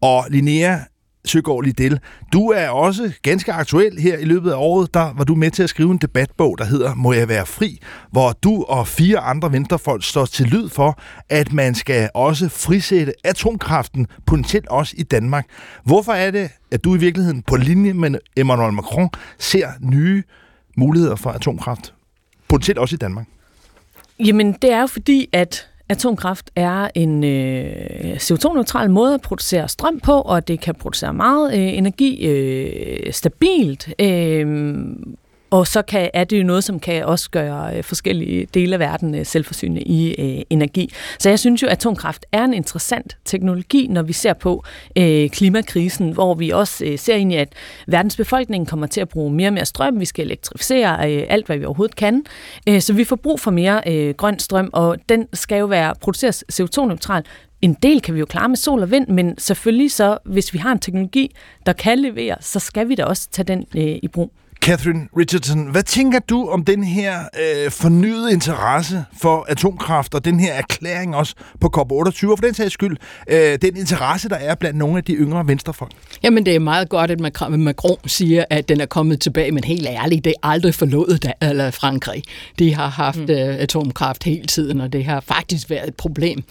Og Linnea Søgaard Liddell, du er også ganske aktuel her i løbet af året. Der var du med til at skrive en debatbog, der hedder Må jeg være fri? Hvor du og fire andre venstrefolk står til lyd for, at man skal også frisætte atomkraften, potentielt også i Danmark. Hvorfor er det, at du i virkeligheden på linje med Emmanuel Macron ser nye muligheder for atomkraft, potentielt også i Danmark? Jamen, det er jo fordi, at Atomkraft er en øh, CO2-neutral måde at producere strøm på, og det kan producere meget øh, energi øh, stabilt. Øh, og så kan, er det jo noget, som kan også gøre øh, forskellige dele af verden øh, selvforsynende i øh, energi. Så jeg synes jo, at atomkraft er en interessant teknologi, når vi ser på øh, klimakrisen, hvor vi også øh, ser ind i, at verdens befolkning kommer til at bruge mere og mere strøm. Vi skal elektrificere øh, alt, hvad vi overhovedet kan. Øh, så vi får brug for mere øh, grøn strøm, og den skal jo være produceret CO2-neutral, en del kan vi jo klare med sol og vind, men selvfølgelig så, hvis vi har en teknologi, der kan levere, så skal vi da også tage den øh, i brug. Catherine Richardson, hvad tænker du om den her øh, fornyede interesse for atomkraft og den her erklæring også på COP28, og for den sags skyld, øh, den interesse, der er blandt nogle af de yngre venstrefolk? Jamen, det er meget godt, at Macron siger, at den er kommet tilbage, men helt ærligt, det er aldrig forlået da, eller Frankrig. De har haft mm. øh, atomkraft hele tiden, og det har faktisk været et problem.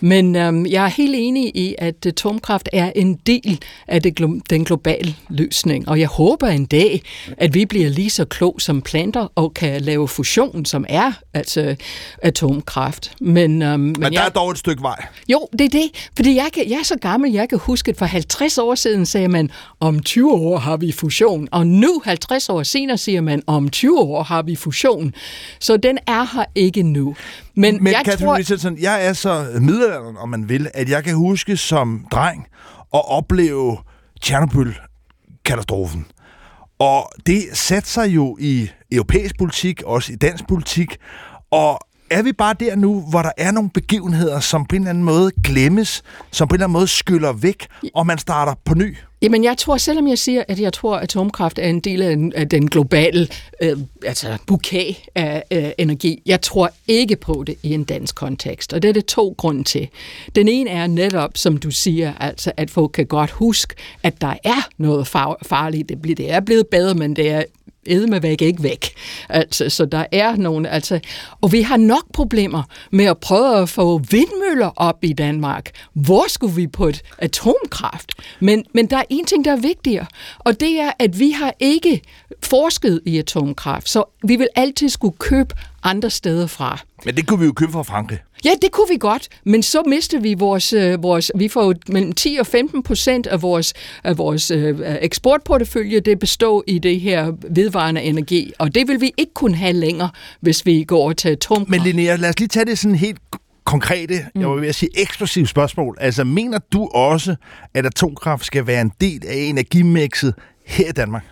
Men øh, jeg er helt enig i, at atomkraft er en del af det, den globale løsning, og jeg håber en dag, at vi bliver lige så klog som planter og kan lave fusion, som er altså atomkraft. Men, øhm, men, men der jeg, er dog et stykke vej. Jo, det er det. Fordi jeg, kan, jeg er så gammel, jeg kan huske, at for 50 år siden sagde man, om 20 år har vi fusion. Og nu, 50 år senere, siger man, om 20 år har vi fusion. Så den er her ikke nu. Men, men jeg Catherine tror... Richardson, jeg er så middelalderen, om man vil, at jeg kan huske som dreng at opleve Tjernobyl-katastrofen. Og det satte sig jo i europæisk politik, også i dansk politik, og er vi bare der nu, hvor der er nogle begivenheder, som på en eller anden måde glemmes, som på en eller anden måde skyller væk, og man starter på ny? Jamen, jeg tror, selvom jeg siger, at jeg tror, at atomkraft er en del af, den, af den globale øh, altså bouquet af øh, energi, jeg tror ikke på det i en dansk kontekst. Og det er det to grunde til. Den ene er netop, som du siger, altså, at folk kan godt huske, at der er noget far- farligt. Det, bliver, det er blevet bedre, men det er væk ikke væk. Altså, så der er nogle, altså, og vi har nok problemer med at prøve at få vindmøller op i Danmark. Hvor skulle vi på et atomkraft? Men, men der er en ting, der er vigtigere, og det er, at vi har ikke forsket i atomkraft, så vi vil altid skulle købe andre steder fra. Men det kunne vi jo købe fra Frankrig. Ja, det kunne vi godt, men så mister vi vores, øh, vores vi får mellem 10 og 15 procent af vores, af vores øh, eksportportefølje, det består i det her vedvarende energi, og det vil vi ikke kunne have længere, hvis vi går over til atomkraft. Men Linnea, lad os lige tage det sådan helt konkrete, mm. jeg vil sige eksplosivt spørgsmål. Altså, mener du også, at atomkraft skal være en del af energimixet her i Danmark?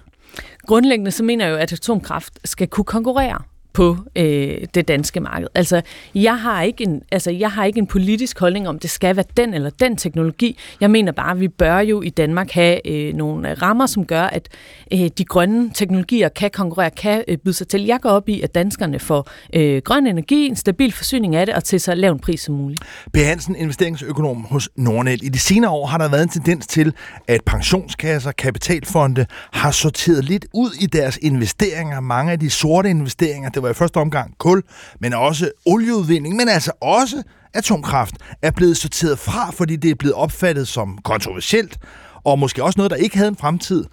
Grundlæggende så mener jeg jo, at atomkraft skal kunne konkurrere på øh, det danske marked. Altså jeg, har ikke en, altså, jeg har ikke en politisk holdning om, det skal være den eller den teknologi. Jeg mener bare, at vi bør jo i Danmark have øh, nogle rammer, som gør, at øh, de grønne teknologier kan konkurrere, kan øh, byde sig til. Jeg går op i, at danskerne får øh, grøn energi, en stabil forsyning af det, og til så lav en pris som muligt. B. Hansen, investeringsøkonom hos Nordnet. I de senere år har der været en tendens til, at pensionskasser, kapitalfonde har sorteret lidt ud i deres investeringer. Mange af de sorte investeringer, det var i første omgang kul, men også olieudvinding, men altså også atomkraft, er blevet sorteret fra, fordi det er blevet opfattet som kontroversielt, og måske også noget, der ikke havde en fremtid,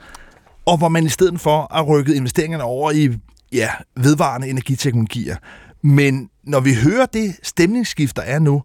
og hvor man i stedet for har rykket investeringerne over i ja, vedvarende energiteknologier. Men når vi hører det stemningsskift, der er nu,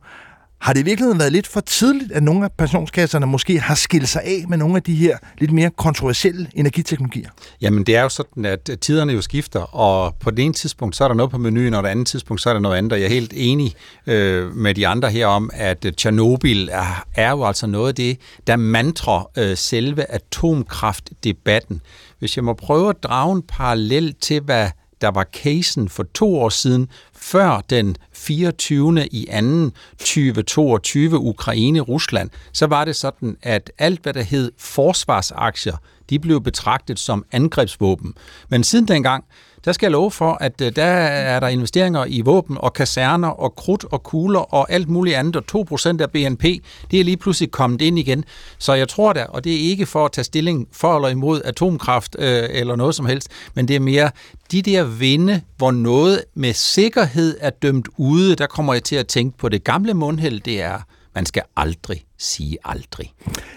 har det i virkeligheden været lidt for tidligt, at nogle af pensionskasserne måske har skilt sig af med nogle af de her lidt mere kontroversielle energiteknologier? Jamen, det er jo sådan, at tiderne jo skifter, og på det ene tidspunkt, så er der noget på menuen, og på det andet tidspunkt, så er der noget andet, og jeg er helt enig øh, med de andre her om, at øh, Tjernobyl er, er jo altså noget af det, der mantrer øh, selve atomkraftdebatten. Hvis jeg må prøve at drage en parallel til, hvad der var casen for to år siden, før den 24. i 2. 2022 Ukraine-Rusland, så var det sådan, at alt, hvad der hed forsvarsaktier, de blev betragtet som angrebsvåben. Men siden dengang, der skal jeg love for, at øh, der er der investeringer i våben og kaserner og krudt og kugler og alt muligt andet, og 2% af BNP, det er lige pludselig kommet ind igen. Så jeg tror da, og det er ikke for at tage stilling for eller imod atomkraft øh, eller noget som helst, men det er mere de der vinde, hvor noget med sikkerhed er dømt ude, der kommer jeg til at tænke på det gamle mundhæld, det er, man skal aldrig sige aldrig.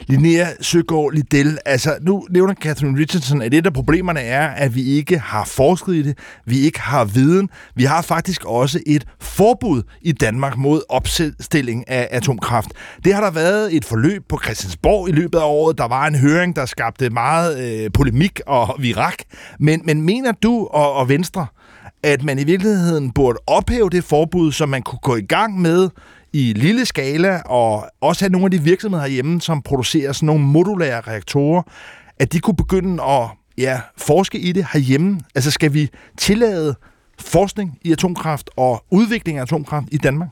Linnea Søgaard Liddell, altså nu nævner Catherine Richardson, at et af problemerne er, at vi ikke har forsket i det, vi ikke har viden. Vi har faktisk også et forbud i Danmark mod opstilling af atomkraft. Det har der været et forløb på Christiansborg i løbet af året. Der var en høring, der skabte meget øh, polemik og virak. Men, men mener du og, og Venstre, at man i virkeligheden burde ophæve det forbud, så man kunne gå i gang med i lille skala, og også have nogle af de virksomheder herhjemme, som producerer sådan nogle modulære reaktorer, at de kunne begynde at ja, forske i det herhjemme. Altså skal vi tillade forskning i atomkraft og udvikling af atomkraft i Danmark?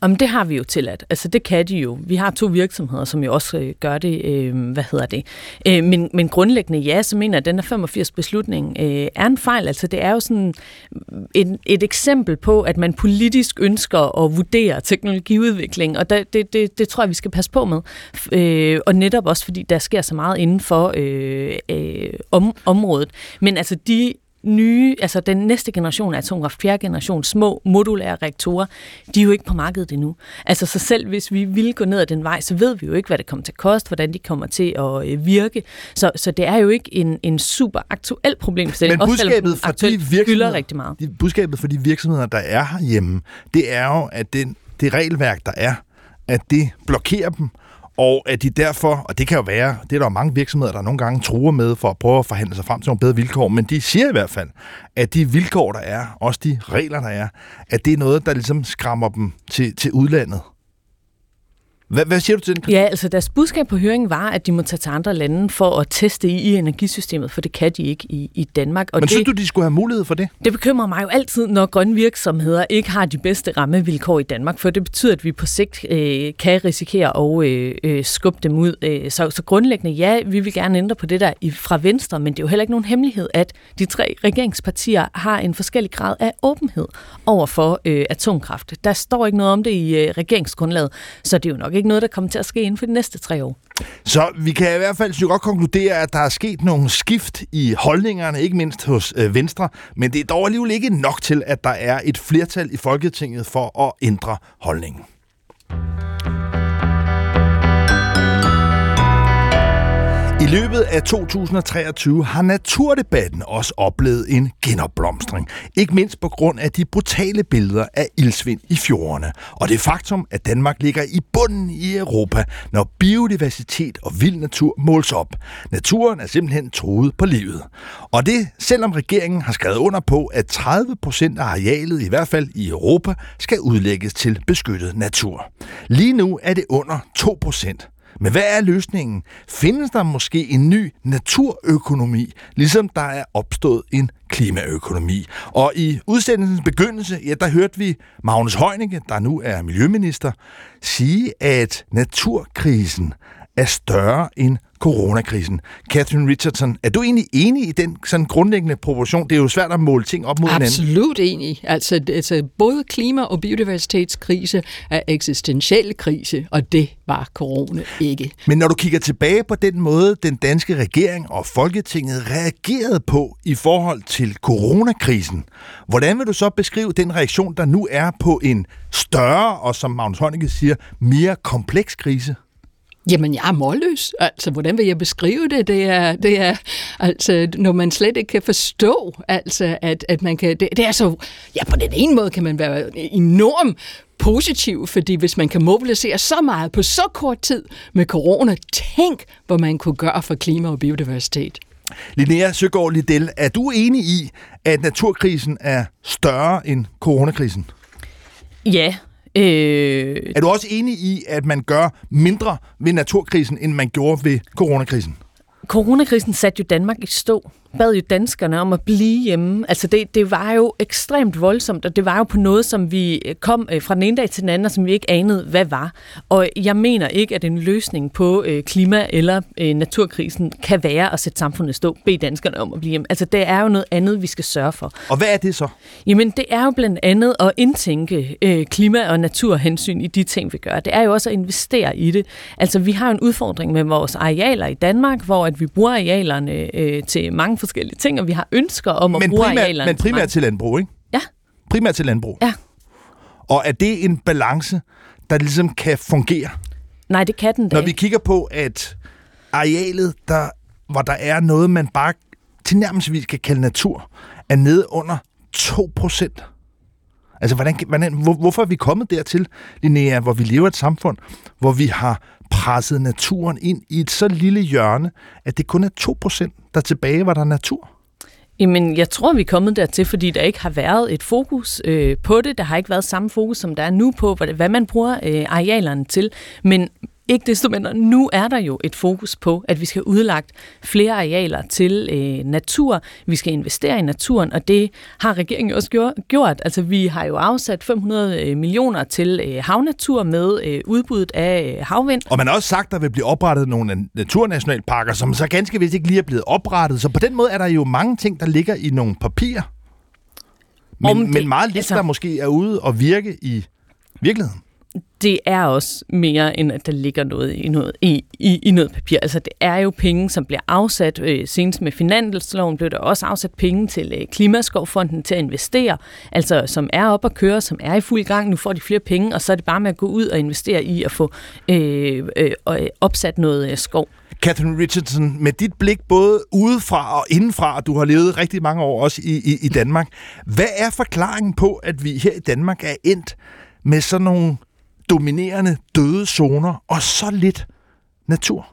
Om det har vi jo tilladt. Altså det kan de jo. Vi har to virksomheder, som jo også øh, gør det. Øh, hvad hedder det? Øh, men, men grundlæggende ja, så mener jeg, at den her 85 beslutning øh, er en fejl. Altså det er jo sådan et, et eksempel på, at man politisk ønsker at vurdere teknologiudvikling, og det, det, det, det tror jeg, vi skal passe på med. Øh, og netop også, fordi der sker så meget inden for øh, øh, om, området. Men altså de nye, altså den næste generation af atomkraft, fjerde generation, små modulære reaktorer, de er jo ikke på markedet endnu. Altså så selv hvis vi ville gå ned ad den vej, så ved vi jo ikke, hvad det kommer til at koste, hvordan de kommer til at øh, virke. Så, så det er jo ikke en, en super aktuel problemstilling, Men budskabet for de virksomheder, rigtig meget. Budskabet for de virksomheder, der er herhjemme, det er jo, at det, det regelværk, der er, at det blokerer dem, og at de derfor, og det kan jo være, det er der mange virksomheder, der nogle gange truer med for at prøve at forhandle sig frem til nogle bedre vilkår, men de siger i hvert fald, at de vilkår, der er, også de regler, der er, at det er noget, der ligesom skræmmer dem til, til udlandet. Hvad, hvad siger du til den? Ja, altså deres budskab på høringen var, at de må tage til andre lande for at teste i, energisystemet, for det kan de ikke i, i Danmark. Og Men det, synes du, de skulle have mulighed for det? Det bekymrer mig jo altid, når grønne virksomheder ikke har de bedste rammevilkår i Danmark, for det betyder, at vi på sigt øh, kan risikere at øh, øh, skubbe dem ud. Øh, så, så grundlæggende, ja, vi vil gerne ændre på det der fra Venstre, men det er jo heller ikke nogen hemmelighed, at de tre regeringspartier har en forskellig grad af åbenhed over for øh, atomkraft. Der står ikke noget om det i øh, regeringsgrundlaget, så det er jo nok ikke noget, der kommer til at ske inden for de næste tre år. Så vi kan i hvert fald så godt konkludere, at der er sket nogle skift i holdningerne, ikke mindst hos øh, Venstre, men det er dog alligevel ikke nok til, at der er et flertal i Folketinget for at ændre holdningen. I løbet af 2023 har naturdebatten også oplevet en genopblomstring. Ikke mindst på grund af de brutale billeder af ildsvind i fjordene. Og det faktum, at Danmark ligger i bunden i Europa, når biodiversitet og vild natur måles op. Naturen er simpelthen truet på livet. Og det selvom regeringen har skrevet under på, at 30 procent af arealet, i hvert fald i Europa, skal udlægges til beskyttet natur. Lige nu er det under 2 procent. Men hvad er løsningen? Findes der måske en ny naturøkonomi, ligesom der er opstået en klimaøkonomi? Og i udsendelsens begyndelse, ja, der hørte vi Magnus Heunicke, der nu er miljøminister, sige, at naturkrisen er større end coronakrisen. Catherine Richardson, er du egentlig enig i den sådan grundlæggende proportion? Det er jo svært at måle ting op mod hinanden. Absolut enig. Altså, altså både klima- og biodiversitetskrise er eksistentiel krise, og det var corona ikke. Men når du kigger tilbage på den måde, den danske regering og Folketinget reagerede på i forhold til coronakrisen, hvordan vil du så beskrive den reaktion, der nu er på en større og, som Magnus Heunicke siger, mere kompleks krise? Jamen, jeg er målløs. Altså, hvordan vil jeg beskrive det? Det er, det er altså, når man slet ikke kan forstå, altså, at, at man kan... Det, det er så... Ja, på den ene måde kan man være enorm positiv, fordi hvis man kan mobilisere så meget på så kort tid med corona, tænk, hvad man kunne gøre for klima og biodiversitet. Linnea Søgaard Liddell, er du enig i, at naturkrisen er større end coronakrisen? Ja, Øh... Er du også enig i, at man gør mindre ved naturkrisen, end man gjorde ved coronakrisen? Coronakrisen satte jo Danmark i stå bad jo danskerne om at blive hjemme. Altså det, det var jo ekstremt voldsomt, og det var jo på noget, som vi kom øh, fra den ene dag til den anden, og som vi ikke anede, hvad var. Og jeg mener ikke, at en løsning på øh, klima- eller øh, naturkrisen kan være at sætte samfundet stå, bede danskerne om at blive hjemme. Altså det er jo noget andet, vi skal sørge for. Og hvad er det så? Jamen det er jo blandt andet at indtænke øh, klima- og naturhensyn i de ting, vi gør. Det er jo også at investere i det. Altså vi har en udfordring med vores arealer i Danmark, hvor at vi bruger arealerne øh, til mange forskellige ting, og vi har ønsker om at men bruge primært, arealerne. Men primært til landbrug, ikke? Ja. Primært til landbrug. Ja. Og er det en balance, der ligesom kan fungere? Nej, det kan den da Når vi kigger på, at arealet, der, hvor der er noget, man bare tilnærmelsesvis kan kalde natur, er nede under 2 procent. Altså, hvordan, hvordan, hvor, hvorfor er vi kommet dertil, Linnea, hvor vi lever et samfund, hvor vi har presset naturen ind i et så lille hjørne, at det kun er 2%, der tilbage var der natur? Jamen, jeg tror, vi er kommet dertil, fordi der ikke har været et fokus øh, på det. Der har ikke været samme fokus, som der er nu på, hvad, hvad man bruger øh, arealerne til. Men ikke desto mindre, nu er der jo et fokus på, at vi skal udlagt flere arealer til øh, natur. Vi skal investere i naturen, og det har regeringen også gjort. Altså, vi har jo afsat 500 øh, millioner til øh, havnatur med øh, udbuddet af øh, havvind. Og man har også sagt, at der vil blive oprettet nogle naturnationalparker, som så ganske vist ikke lige er blevet oprettet. Så på den måde er der jo mange ting, der ligger i nogle papirer. Men, det, men meget lidt, altså, der måske er ude og virke i virkeligheden det er også mere, end at der ligger noget i noget, i, i, i noget papir. Altså, det er jo penge, som bliver afsat. Øh, senest med finansloven blev der også afsat penge til øh, Klimaskovfonden til at investere, altså som er op at køre, som er i fuld gang. Nu får de flere penge, og så er det bare med at gå ud og investere i at få øh, øh, øh opsat noget øh, skov. Catherine Richardson, med dit blik både udefra og indenfra, og du har levet rigtig mange år også i, i, i Danmark, hvad er forklaringen på, at vi her i Danmark er endt med sådan nogle dominerende døde zoner og så lidt natur?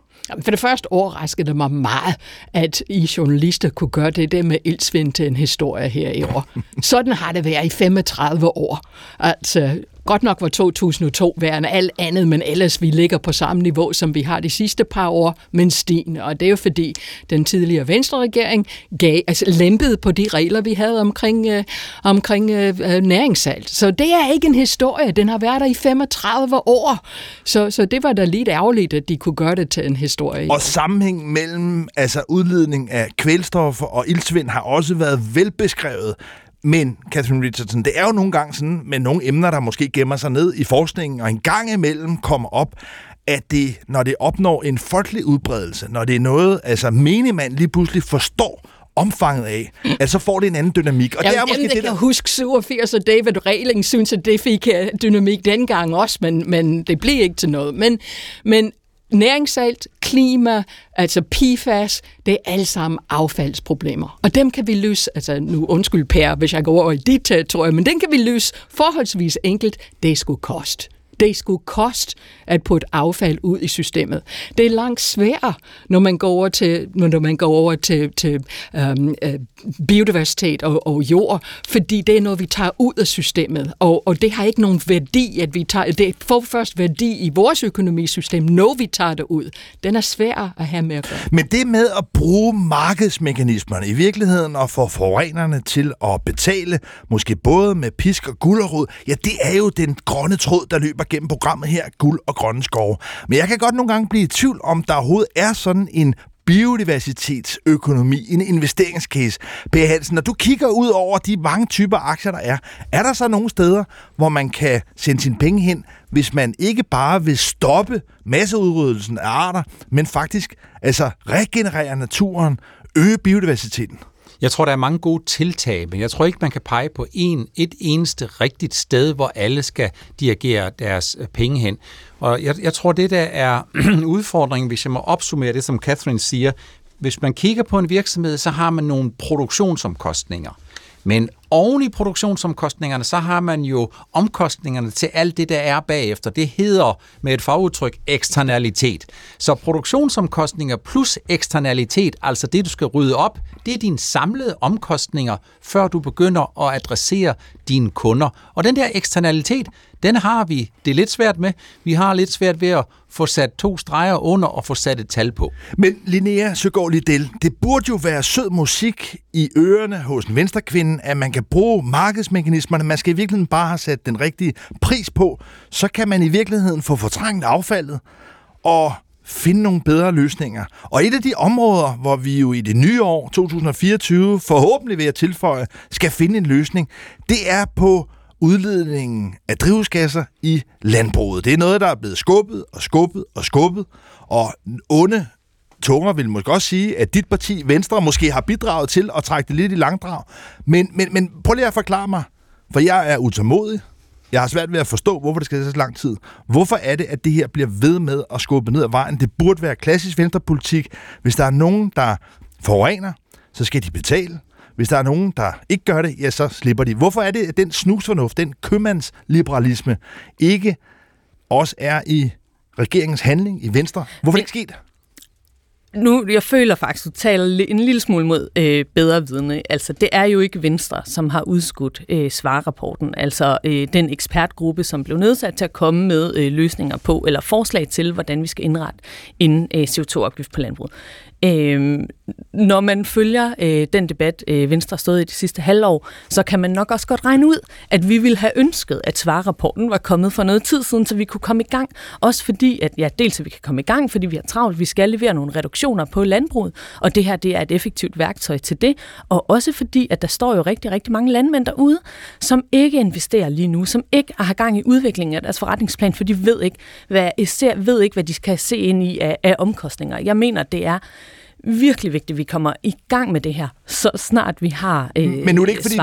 For det første overraskede det mig meget, at I journalister kunne gøre det der med ildsvind til en historie her i år. <laughs> Sådan har det været i 35 år. Altså, Godt nok var 2002 værende alt andet, men ellers vi ligger på samme niveau, som vi har de sidste par år, men stigende. Og det er jo fordi den tidligere Venstre-regering gav, altså lempede på de regler, vi havde omkring, øh, omkring øh, øh næringssalt. Så det er ikke en historie. Den har været der i 35 år. Så, så det var da lidt ærgerligt, at de kunne gøre det til en historie. Og sammenhæng mellem altså udledning af kvælstoffer og ildsvind har også været velbeskrevet. Men, Catherine Richardson, det er jo nogle gange sådan med nogle emner, der måske gemmer sig ned i forskningen, og en gang imellem kommer op, at det, når det opnår en folkelig udbredelse, når det er noget, altså menigmand lige pludselig forstår, omfanget af, at så får det en anden dynamik. Og jamen, det er måske det, der... kan huske 87, og David Regling synes, at det fik øh, dynamik dengang også, men, men det blev ikke til noget. Men, men næringssalt, klima, altså PFAS, det er alle sammen affaldsproblemer. Og dem kan vi løse, altså nu undskyld Per, hvis jeg går over i dit territorium, men den kan vi løse forholdsvis enkelt. Det skulle koste det skulle koste at putte affald ud i systemet. Det er langt sværere, når man går over til, når man går over til, til øhm, øh, biodiversitet og, og jord, fordi det er noget, vi tager ud af systemet, og, og det har ikke nogen værdi, at vi tager, det får først værdi i vores økonomisystem, når vi tager det ud. Den er svær at have med at gøre. Men det med at bruge markedsmekanismerne i virkeligheden og få forurenerne til at betale, måske både med pisk og gulderod, ja, det er jo den grønne tråd, der løber gennem programmet her, Guld og Grønne Skove. Men jeg kan godt nogle gange blive i tvivl om, der overhovedet er sådan en biodiversitetsøkonomi, en investeringscase. P. Hansen, når du kigger ud over de mange typer aktier, der er, er der så nogle steder, hvor man kan sende sine penge hen, hvis man ikke bare vil stoppe masseudryddelsen af arter, men faktisk altså regenerere naturen, øge biodiversiteten? Jeg tror, der er mange gode tiltag, men jeg tror ikke, man kan pege på en, et eneste rigtigt sted, hvor alle skal dirigere deres øh, penge hen. Og jeg, jeg tror, det der er <clears throat> udfordringen, hvis jeg må opsummere det, som Catherine siger. Hvis man kigger på en virksomhed, så har man nogle produktionsomkostninger. Men oven i produktionsomkostningerne, så har man jo omkostningerne til alt det, der er bagefter. Det hedder med et fagudtryk eksternalitet. Så produktionsomkostninger plus eksternalitet, altså det, du skal rydde op, det er dine samlede omkostninger, før du begynder at adressere dine kunder. Og den der eksternalitet, den har vi det lidt svært med. Vi har lidt svært ved at få sat to streger under og få sat et tal på. Men Linnea Søgaard Liddell, det burde jo være sød musik i ørerne hos en venstrekvinde, at man kan bruge markedsmekanismerne. Man skal i virkeligheden bare have sat den rigtige pris på. Så kan man i virkeligheden få fortrængt affaldet og finde nogle bedre løsninger. Og et af de områder, hvor vi jo i det nye år, 2024, forhåbentlig ved at tilføje, skal finde en løsning, det er på udledningen af drivhusgasser i landbruget. Det er noget, der er blevet skubbet og skubbet og skubbet, og onde tunger vil måske også sige, at dit parti, Venstre, måske har bidraget til at trække det lidt i langdrag. Men, men, men prøv lige at forklare mig, for jeg er utålmodig. Jeg har svært ved at forstå, hvorfor det skal tage så lang tid. Hvorfor er det, at det her bliver ved med at skubbe ned ad vejen? Det burde være klassisk venstrepolitik. Hvis der er nogen, der forurener, så skal de betale. Hvis der er nogen, der ikke gør det, ja, så slipper de. Hvorfor er det, at den snusfornuft, den købmandsliberalisme, ikke også er i regeringens handling i Venstre? Hvorfor er det ikke sket? nu, jeg føler faktisk, at du taler en lille smule mod øh, bedre vidne. Altså, det er jo ikke Venstre, som har udskudt øh, svarrapporten. Altså, øh, den ekspertgruppe, som blev nedsat til at komme med øh, løsninger på, eller forslag til, hvordan vi skal indrette en øh, CO2-afgift på landbruget. Øh, når man følger øh, den debat, øh, Venstre har stået i de sidste halvår, så kan man nok også godt regne ud, at vi ville have ønsket, at svarrapporten var kommet for noget tid siden, så vi kunne komme i gang. Også fordi, at ja, dels at vi kan komme i gang, fordi vi har travlt, vi skal levere nogle reduktioner på landbruget, og det her det er et effektivt værktøj til det. Og også fordi, at der står jo rigtig, rigtig mange landmænd derude, som ikke investerer lige nu, som ikke har gang i udviklingen af deres forretningsplan, for de ved ikke, hvad, især ved ikke, hvad de skal se ind i af, af omkostninger. Jeg mener, det er virkelig vigtigt, at vi kommer i gang med det her, så snart vi har øh, Men nu er det ikke, fordi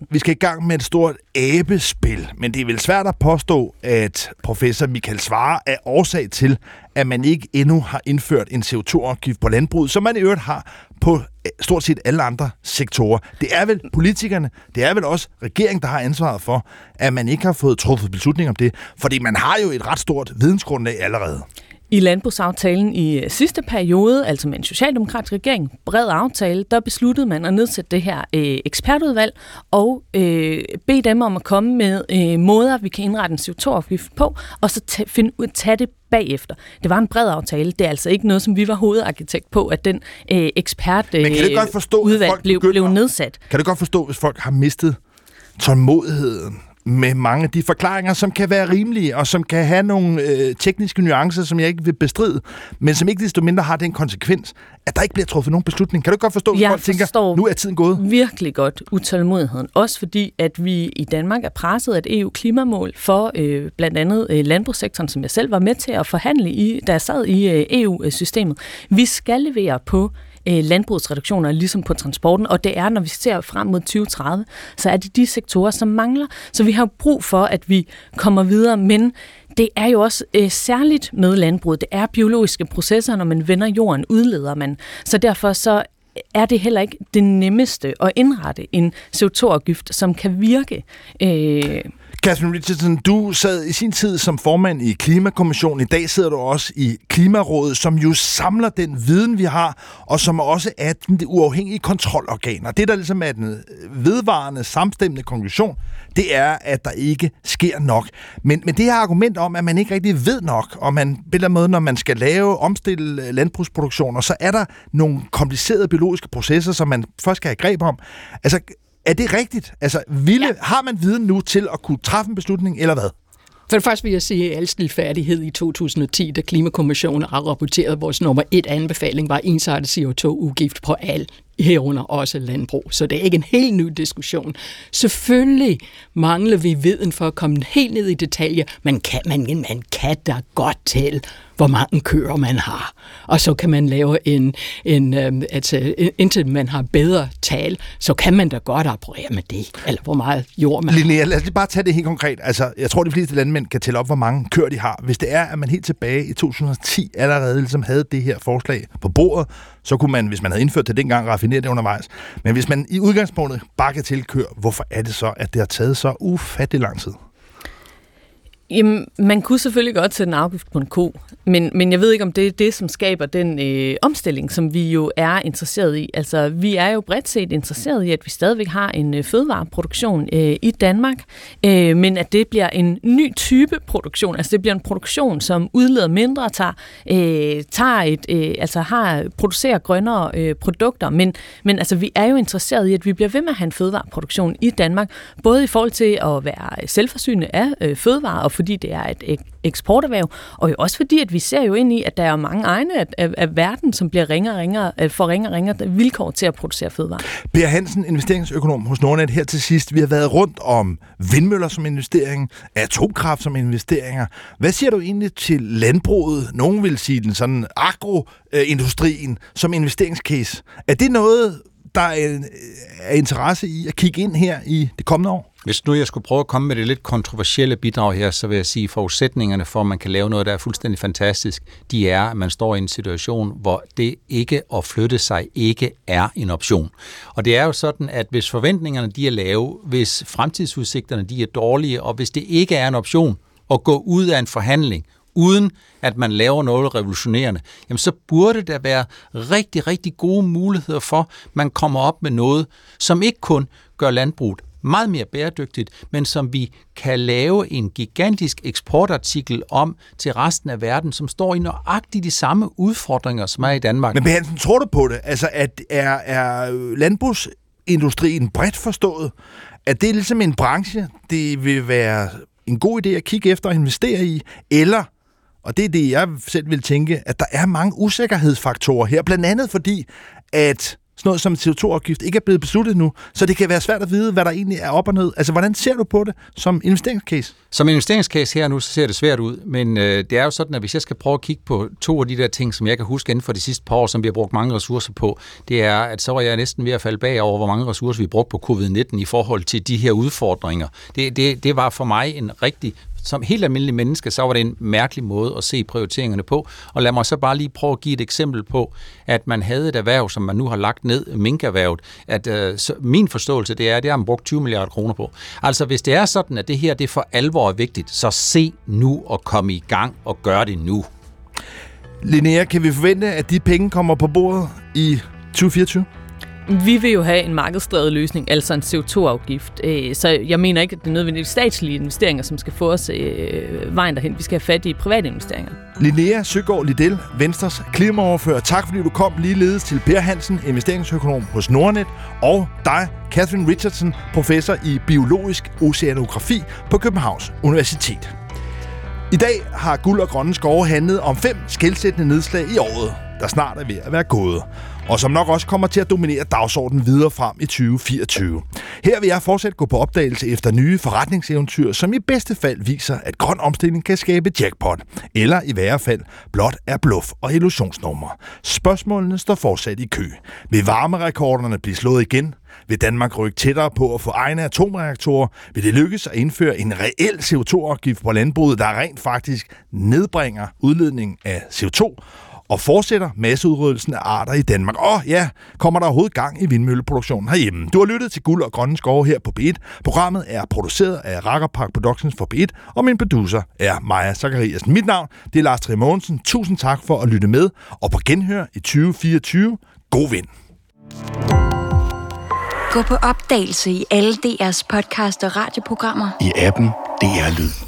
vi, vi skal i gang med et stort abespil, men det er vel svært at påstå, at professor Michael Svare er årsag til, at man ikke endnu har indført en CO2-afgift på landbruget, som man i øvrigt har på øh, stort set alle andre sektorer. Det er vel politikerne, det er vel også regeringen, der har ansvaret for, at man ikke har fået truffet beslutning om det, fordi man har jo et ret stort vidensgrundlag allerede. I landbrugsaftalen i øh, sidste periode, altså med en socialdemokratisk regering, bred aftale, der besluttede man at nedsætte det her øh, ekspertudvalg og øh, bede dem om at komme med øh, måder, vi kan indrette en CO2-afgift på, og så tage, finde ud, tage det bagefter. Det var en bred aftale. Det er altså ikke noget, som vi var hovedarkitekt på, at den øh, ekspert øh, Men kan du godt forstå, udvalg blev, blev nedsat. Kan du godt forstå, hvis folk har mistet tålmodigheden med mange af de forklaringer, som kan være rimelige, og som kan have nogle øh, tekniske nuancer, som jeg ikke vil bestride, men som ikke desto mindre har den konsekvens, at der ikke bliver truffet nogen beslutning. Kan du godt forstå, at folk tænker, nu er tiden gået? virkelig godt utålmodigheden. Også fordi, at vi i Danmark er presset af et EU-klimamål for øh, blandt andet øh, landbrugssektoren, som jeg selv var med til at forhandle i, da jeg sad i øh, EU-systemet. Vi skal levere på øh, landbrugsreduktioner, ligesom på transporten, og det er, når vi ser frem mod 2030, så er det de sektorer, som mangler. Så vi har brug for, at vi kommer videre, men det er jo også øh, særligt med landbruget. Det er biologiske processer, når man vender jorden, udleder man. Så derfor så er det heller ikke det nemmeste at indrette en CO2-afgift, som kan virke. Øh, Catherine Richardson, du sad i sin tid som formand i Klimakommissionen. I dag sidder du også i Klimarådet, som jo samler den viden, vi har, og som også er den uafhængige kontrolorgan. Og det, der ligesom er den øh, vedvarende, samstemmende konklusion, det er, at der ikke sker nok. Men, men det her argument om, at man ikke rigtig ved nok, og man på den måde, når man skal lave, omstille øh, landbrugsproduktioner, så er der nogle komplicerede biologiske processer, som man først skal have greb om. Altså, er det rigtigt? Altså, ville, ja. har man viden nu til at kunne træffe en beslutning, eller hvad? For det første vil jeg sige, at al stilfærdighed i 2010, da Klimakommissionen har rapporteret, vores nummer et anbefaling var ensartet CO2-ugift på al herunder også landbrug. Så det er ikke en helt ny diskussion. Selvfølgelig mangler vi viden for at komme helt ned i detaljer, men kan, man, man kan da godt til, hvor mange køer man har. Og så kan man lave en, en øh, altså, indtil man har bedre tal, så kan man da godt operere med det, eller hvor meget jord man Linnea, lad os lige bare tage det helt konkret. Altså, jeg tror, de fleste landmænd kan tælle op, hvor mange køer de har. Hvis det er, at man helt tilbage i 2010 allerede ligesom havde det her forslag på bordet, så kunne man, hvis man havde indført det dengang, raffinere det undervejs. Men hvis man i udgangspunktet bare kan tilkøre, hvorfor er det så, at det har taget så ufattelig lang tid? Jamen, man kunne selvfølgelig godt sætte en afgift på en ko, men, men jeg ved ikke, om det er det, som skaber den øh, omstilling, som vi jo er interesseret i. Altså, vi er jo bredt set interesseret i, at vi stadigvæk har en øh, fødevareproduktion øh, i Danmark, øh, men at det bliver en ny type produktion. Altså, det bliver en produktion, som udleder mindre, tager, øh, tager et, øh, altså har, producerer grønnere øh, produkter, men, men altså, vi er jo interesseret i, at vi bliver ved med at have en fødevareproduktion i Danmark, både i forhold til at være selvforsynende af øh, fødevarer og fordi det er et eksporterhverv, og jo også fordi, at vi ser jo ind i, at der er mange egne af, af, af verden, som bliver ringere og ringere, øh, får for ringere og ringere vilkår til at producere fødevarer. Per Hansen, investeringsøkonom hos Nordnet her til sidst. Vi har været rundt om vindmøller som investering, atomkraft som investeringer. Hvad siger du egentlig til landbruget? Nogen vil sige den sådan agroindustrien som investeringscase. Er det noget, der er, øh, er interesse i at kigge ind her i det kommende år? Hvis nu jeg skulle prøve at komme med det lidt kontroversielle bidrag her, så vil jeg sige, at forudsætningerne for, at man kan lave noget, der er fuldstændig fantastisk, de er, at man står i en situation, hvor det ikke at flytte sig ikke er en option. Og det er jo sådan, at hvis forventningerne de er lave, hvis fremtidsudsigterne de er dårlige, og hvis det ikke er en option at gå ud af en forhandling, uden at man laver noget revolutionerende, jamen så burde der være rigtig, rigtig gode muligheder for, at man kommer op med noget, som ikke kun gør landbruget meget mere bæredygtigt, men som vi kan lave en gigantisk eksportartikel om til resten af verden, som står i nøjagtigt de samme udfordringer, som er i Danmark. Men Hansen, tror du på det? Altså, at er, er landbrugsindustrien bredt forstået? At det er ligesom en branche, det vil være en god idé at kigge efter og investere i, eller og det er det, jeg selv vil tænke, at der er mange usikkerhedsfaktorer her, blandt andet fordi, at sådan noget som CO2-afgift ikke er blevet besluttet nu, så det kan være svært at vide, hvad der egentlig er op og ned. Altså, hvordan ser du på det som investeringscase? Som investeringscase her nu, så ser det svært ud, men øh, det er jo sådan, at hvis jeg skal prøve at kigge på to af de der ting, som jeg kan huske inden for de sidste par år, som vi har brugt mange ressourcer på, det er, at så var jeg næsten ved at falde bag over, hvor mange ressourcer vi brugte på covid-19 i forhold til de her udfordringer. Det, det, det var for mig en rigtig som helt almindelig menneske, så var det en mærkelig måde at se prioriteringerne på. Og lad mig så bare lige prøve at give et eksempel på, at man havde et erhverv, som man nu har lagt ned, minkerhvervet, at øh, så min forståelse det er, at det har man brugt 20 milliarder kroner på. Altså hvis det er sådan, at det her det er for alvor vigtigt, så se nu og komme i gang og gør det nu. Linnea, kan vi forvente, at de penge kommer på bordet i 2024? Vi vil jo have en markedsdrevet løsning, altså en CO2-afgift. Øh, så jeg mener ikke, at det er nødvendigvis statslige investeringer, som skal få os øh, vejen derhen. Vi skal have fat i private investeringer. Linnea Søgaard Liddell, Venstres klimaoverfører. Tak fordi du kom ligeledes til Per Hansen, investeringsøkonom hos Nordnet, og dig, Catherine Richardson, professor i biologisk oceanografi på Københavns Universitet. I dag har Guld og Grønne Skove handlet om fem skældsættende nedslag i året, der snart er ved at være gået og som nok også kommer til at dominere dagsordenen videre frem i 2024. Her vil jeg fortsat gå på opdagelse efter nye forretningseventyr, som i bedste fald viser, at grøn omstilling kan skabe jackpot, eller i værre fald blot er bluff og illusionsnummer. Spørgsmålene står fortsat i kø. Vil varmerekorderne blive slået igen? Vil Danmark rykke tættere på at få egne atomreaktorer? Vil det lykkes at indføre en reel CO2-afgift på landbruget, der rent faktisk nedbringer udledningen af CO2? Og fortsætter masseudryddelsen af arter i Danmark. Og ja, kommer der overhovedet gang i vindmølleproduktionen herhjemme. Du har lyttet til Guld og Grønne Skove her på B1. Programmet er produceret af Rakker Park Productions for B1, og min producer er Maja Zachariasen. Mit navn det er Lars Trier Tusind tak for at lytte med, og på genhør i 2024. God vind! Gå på opdagelse i alle DR's podcast og radioprogrammer. I appen DR Lyd.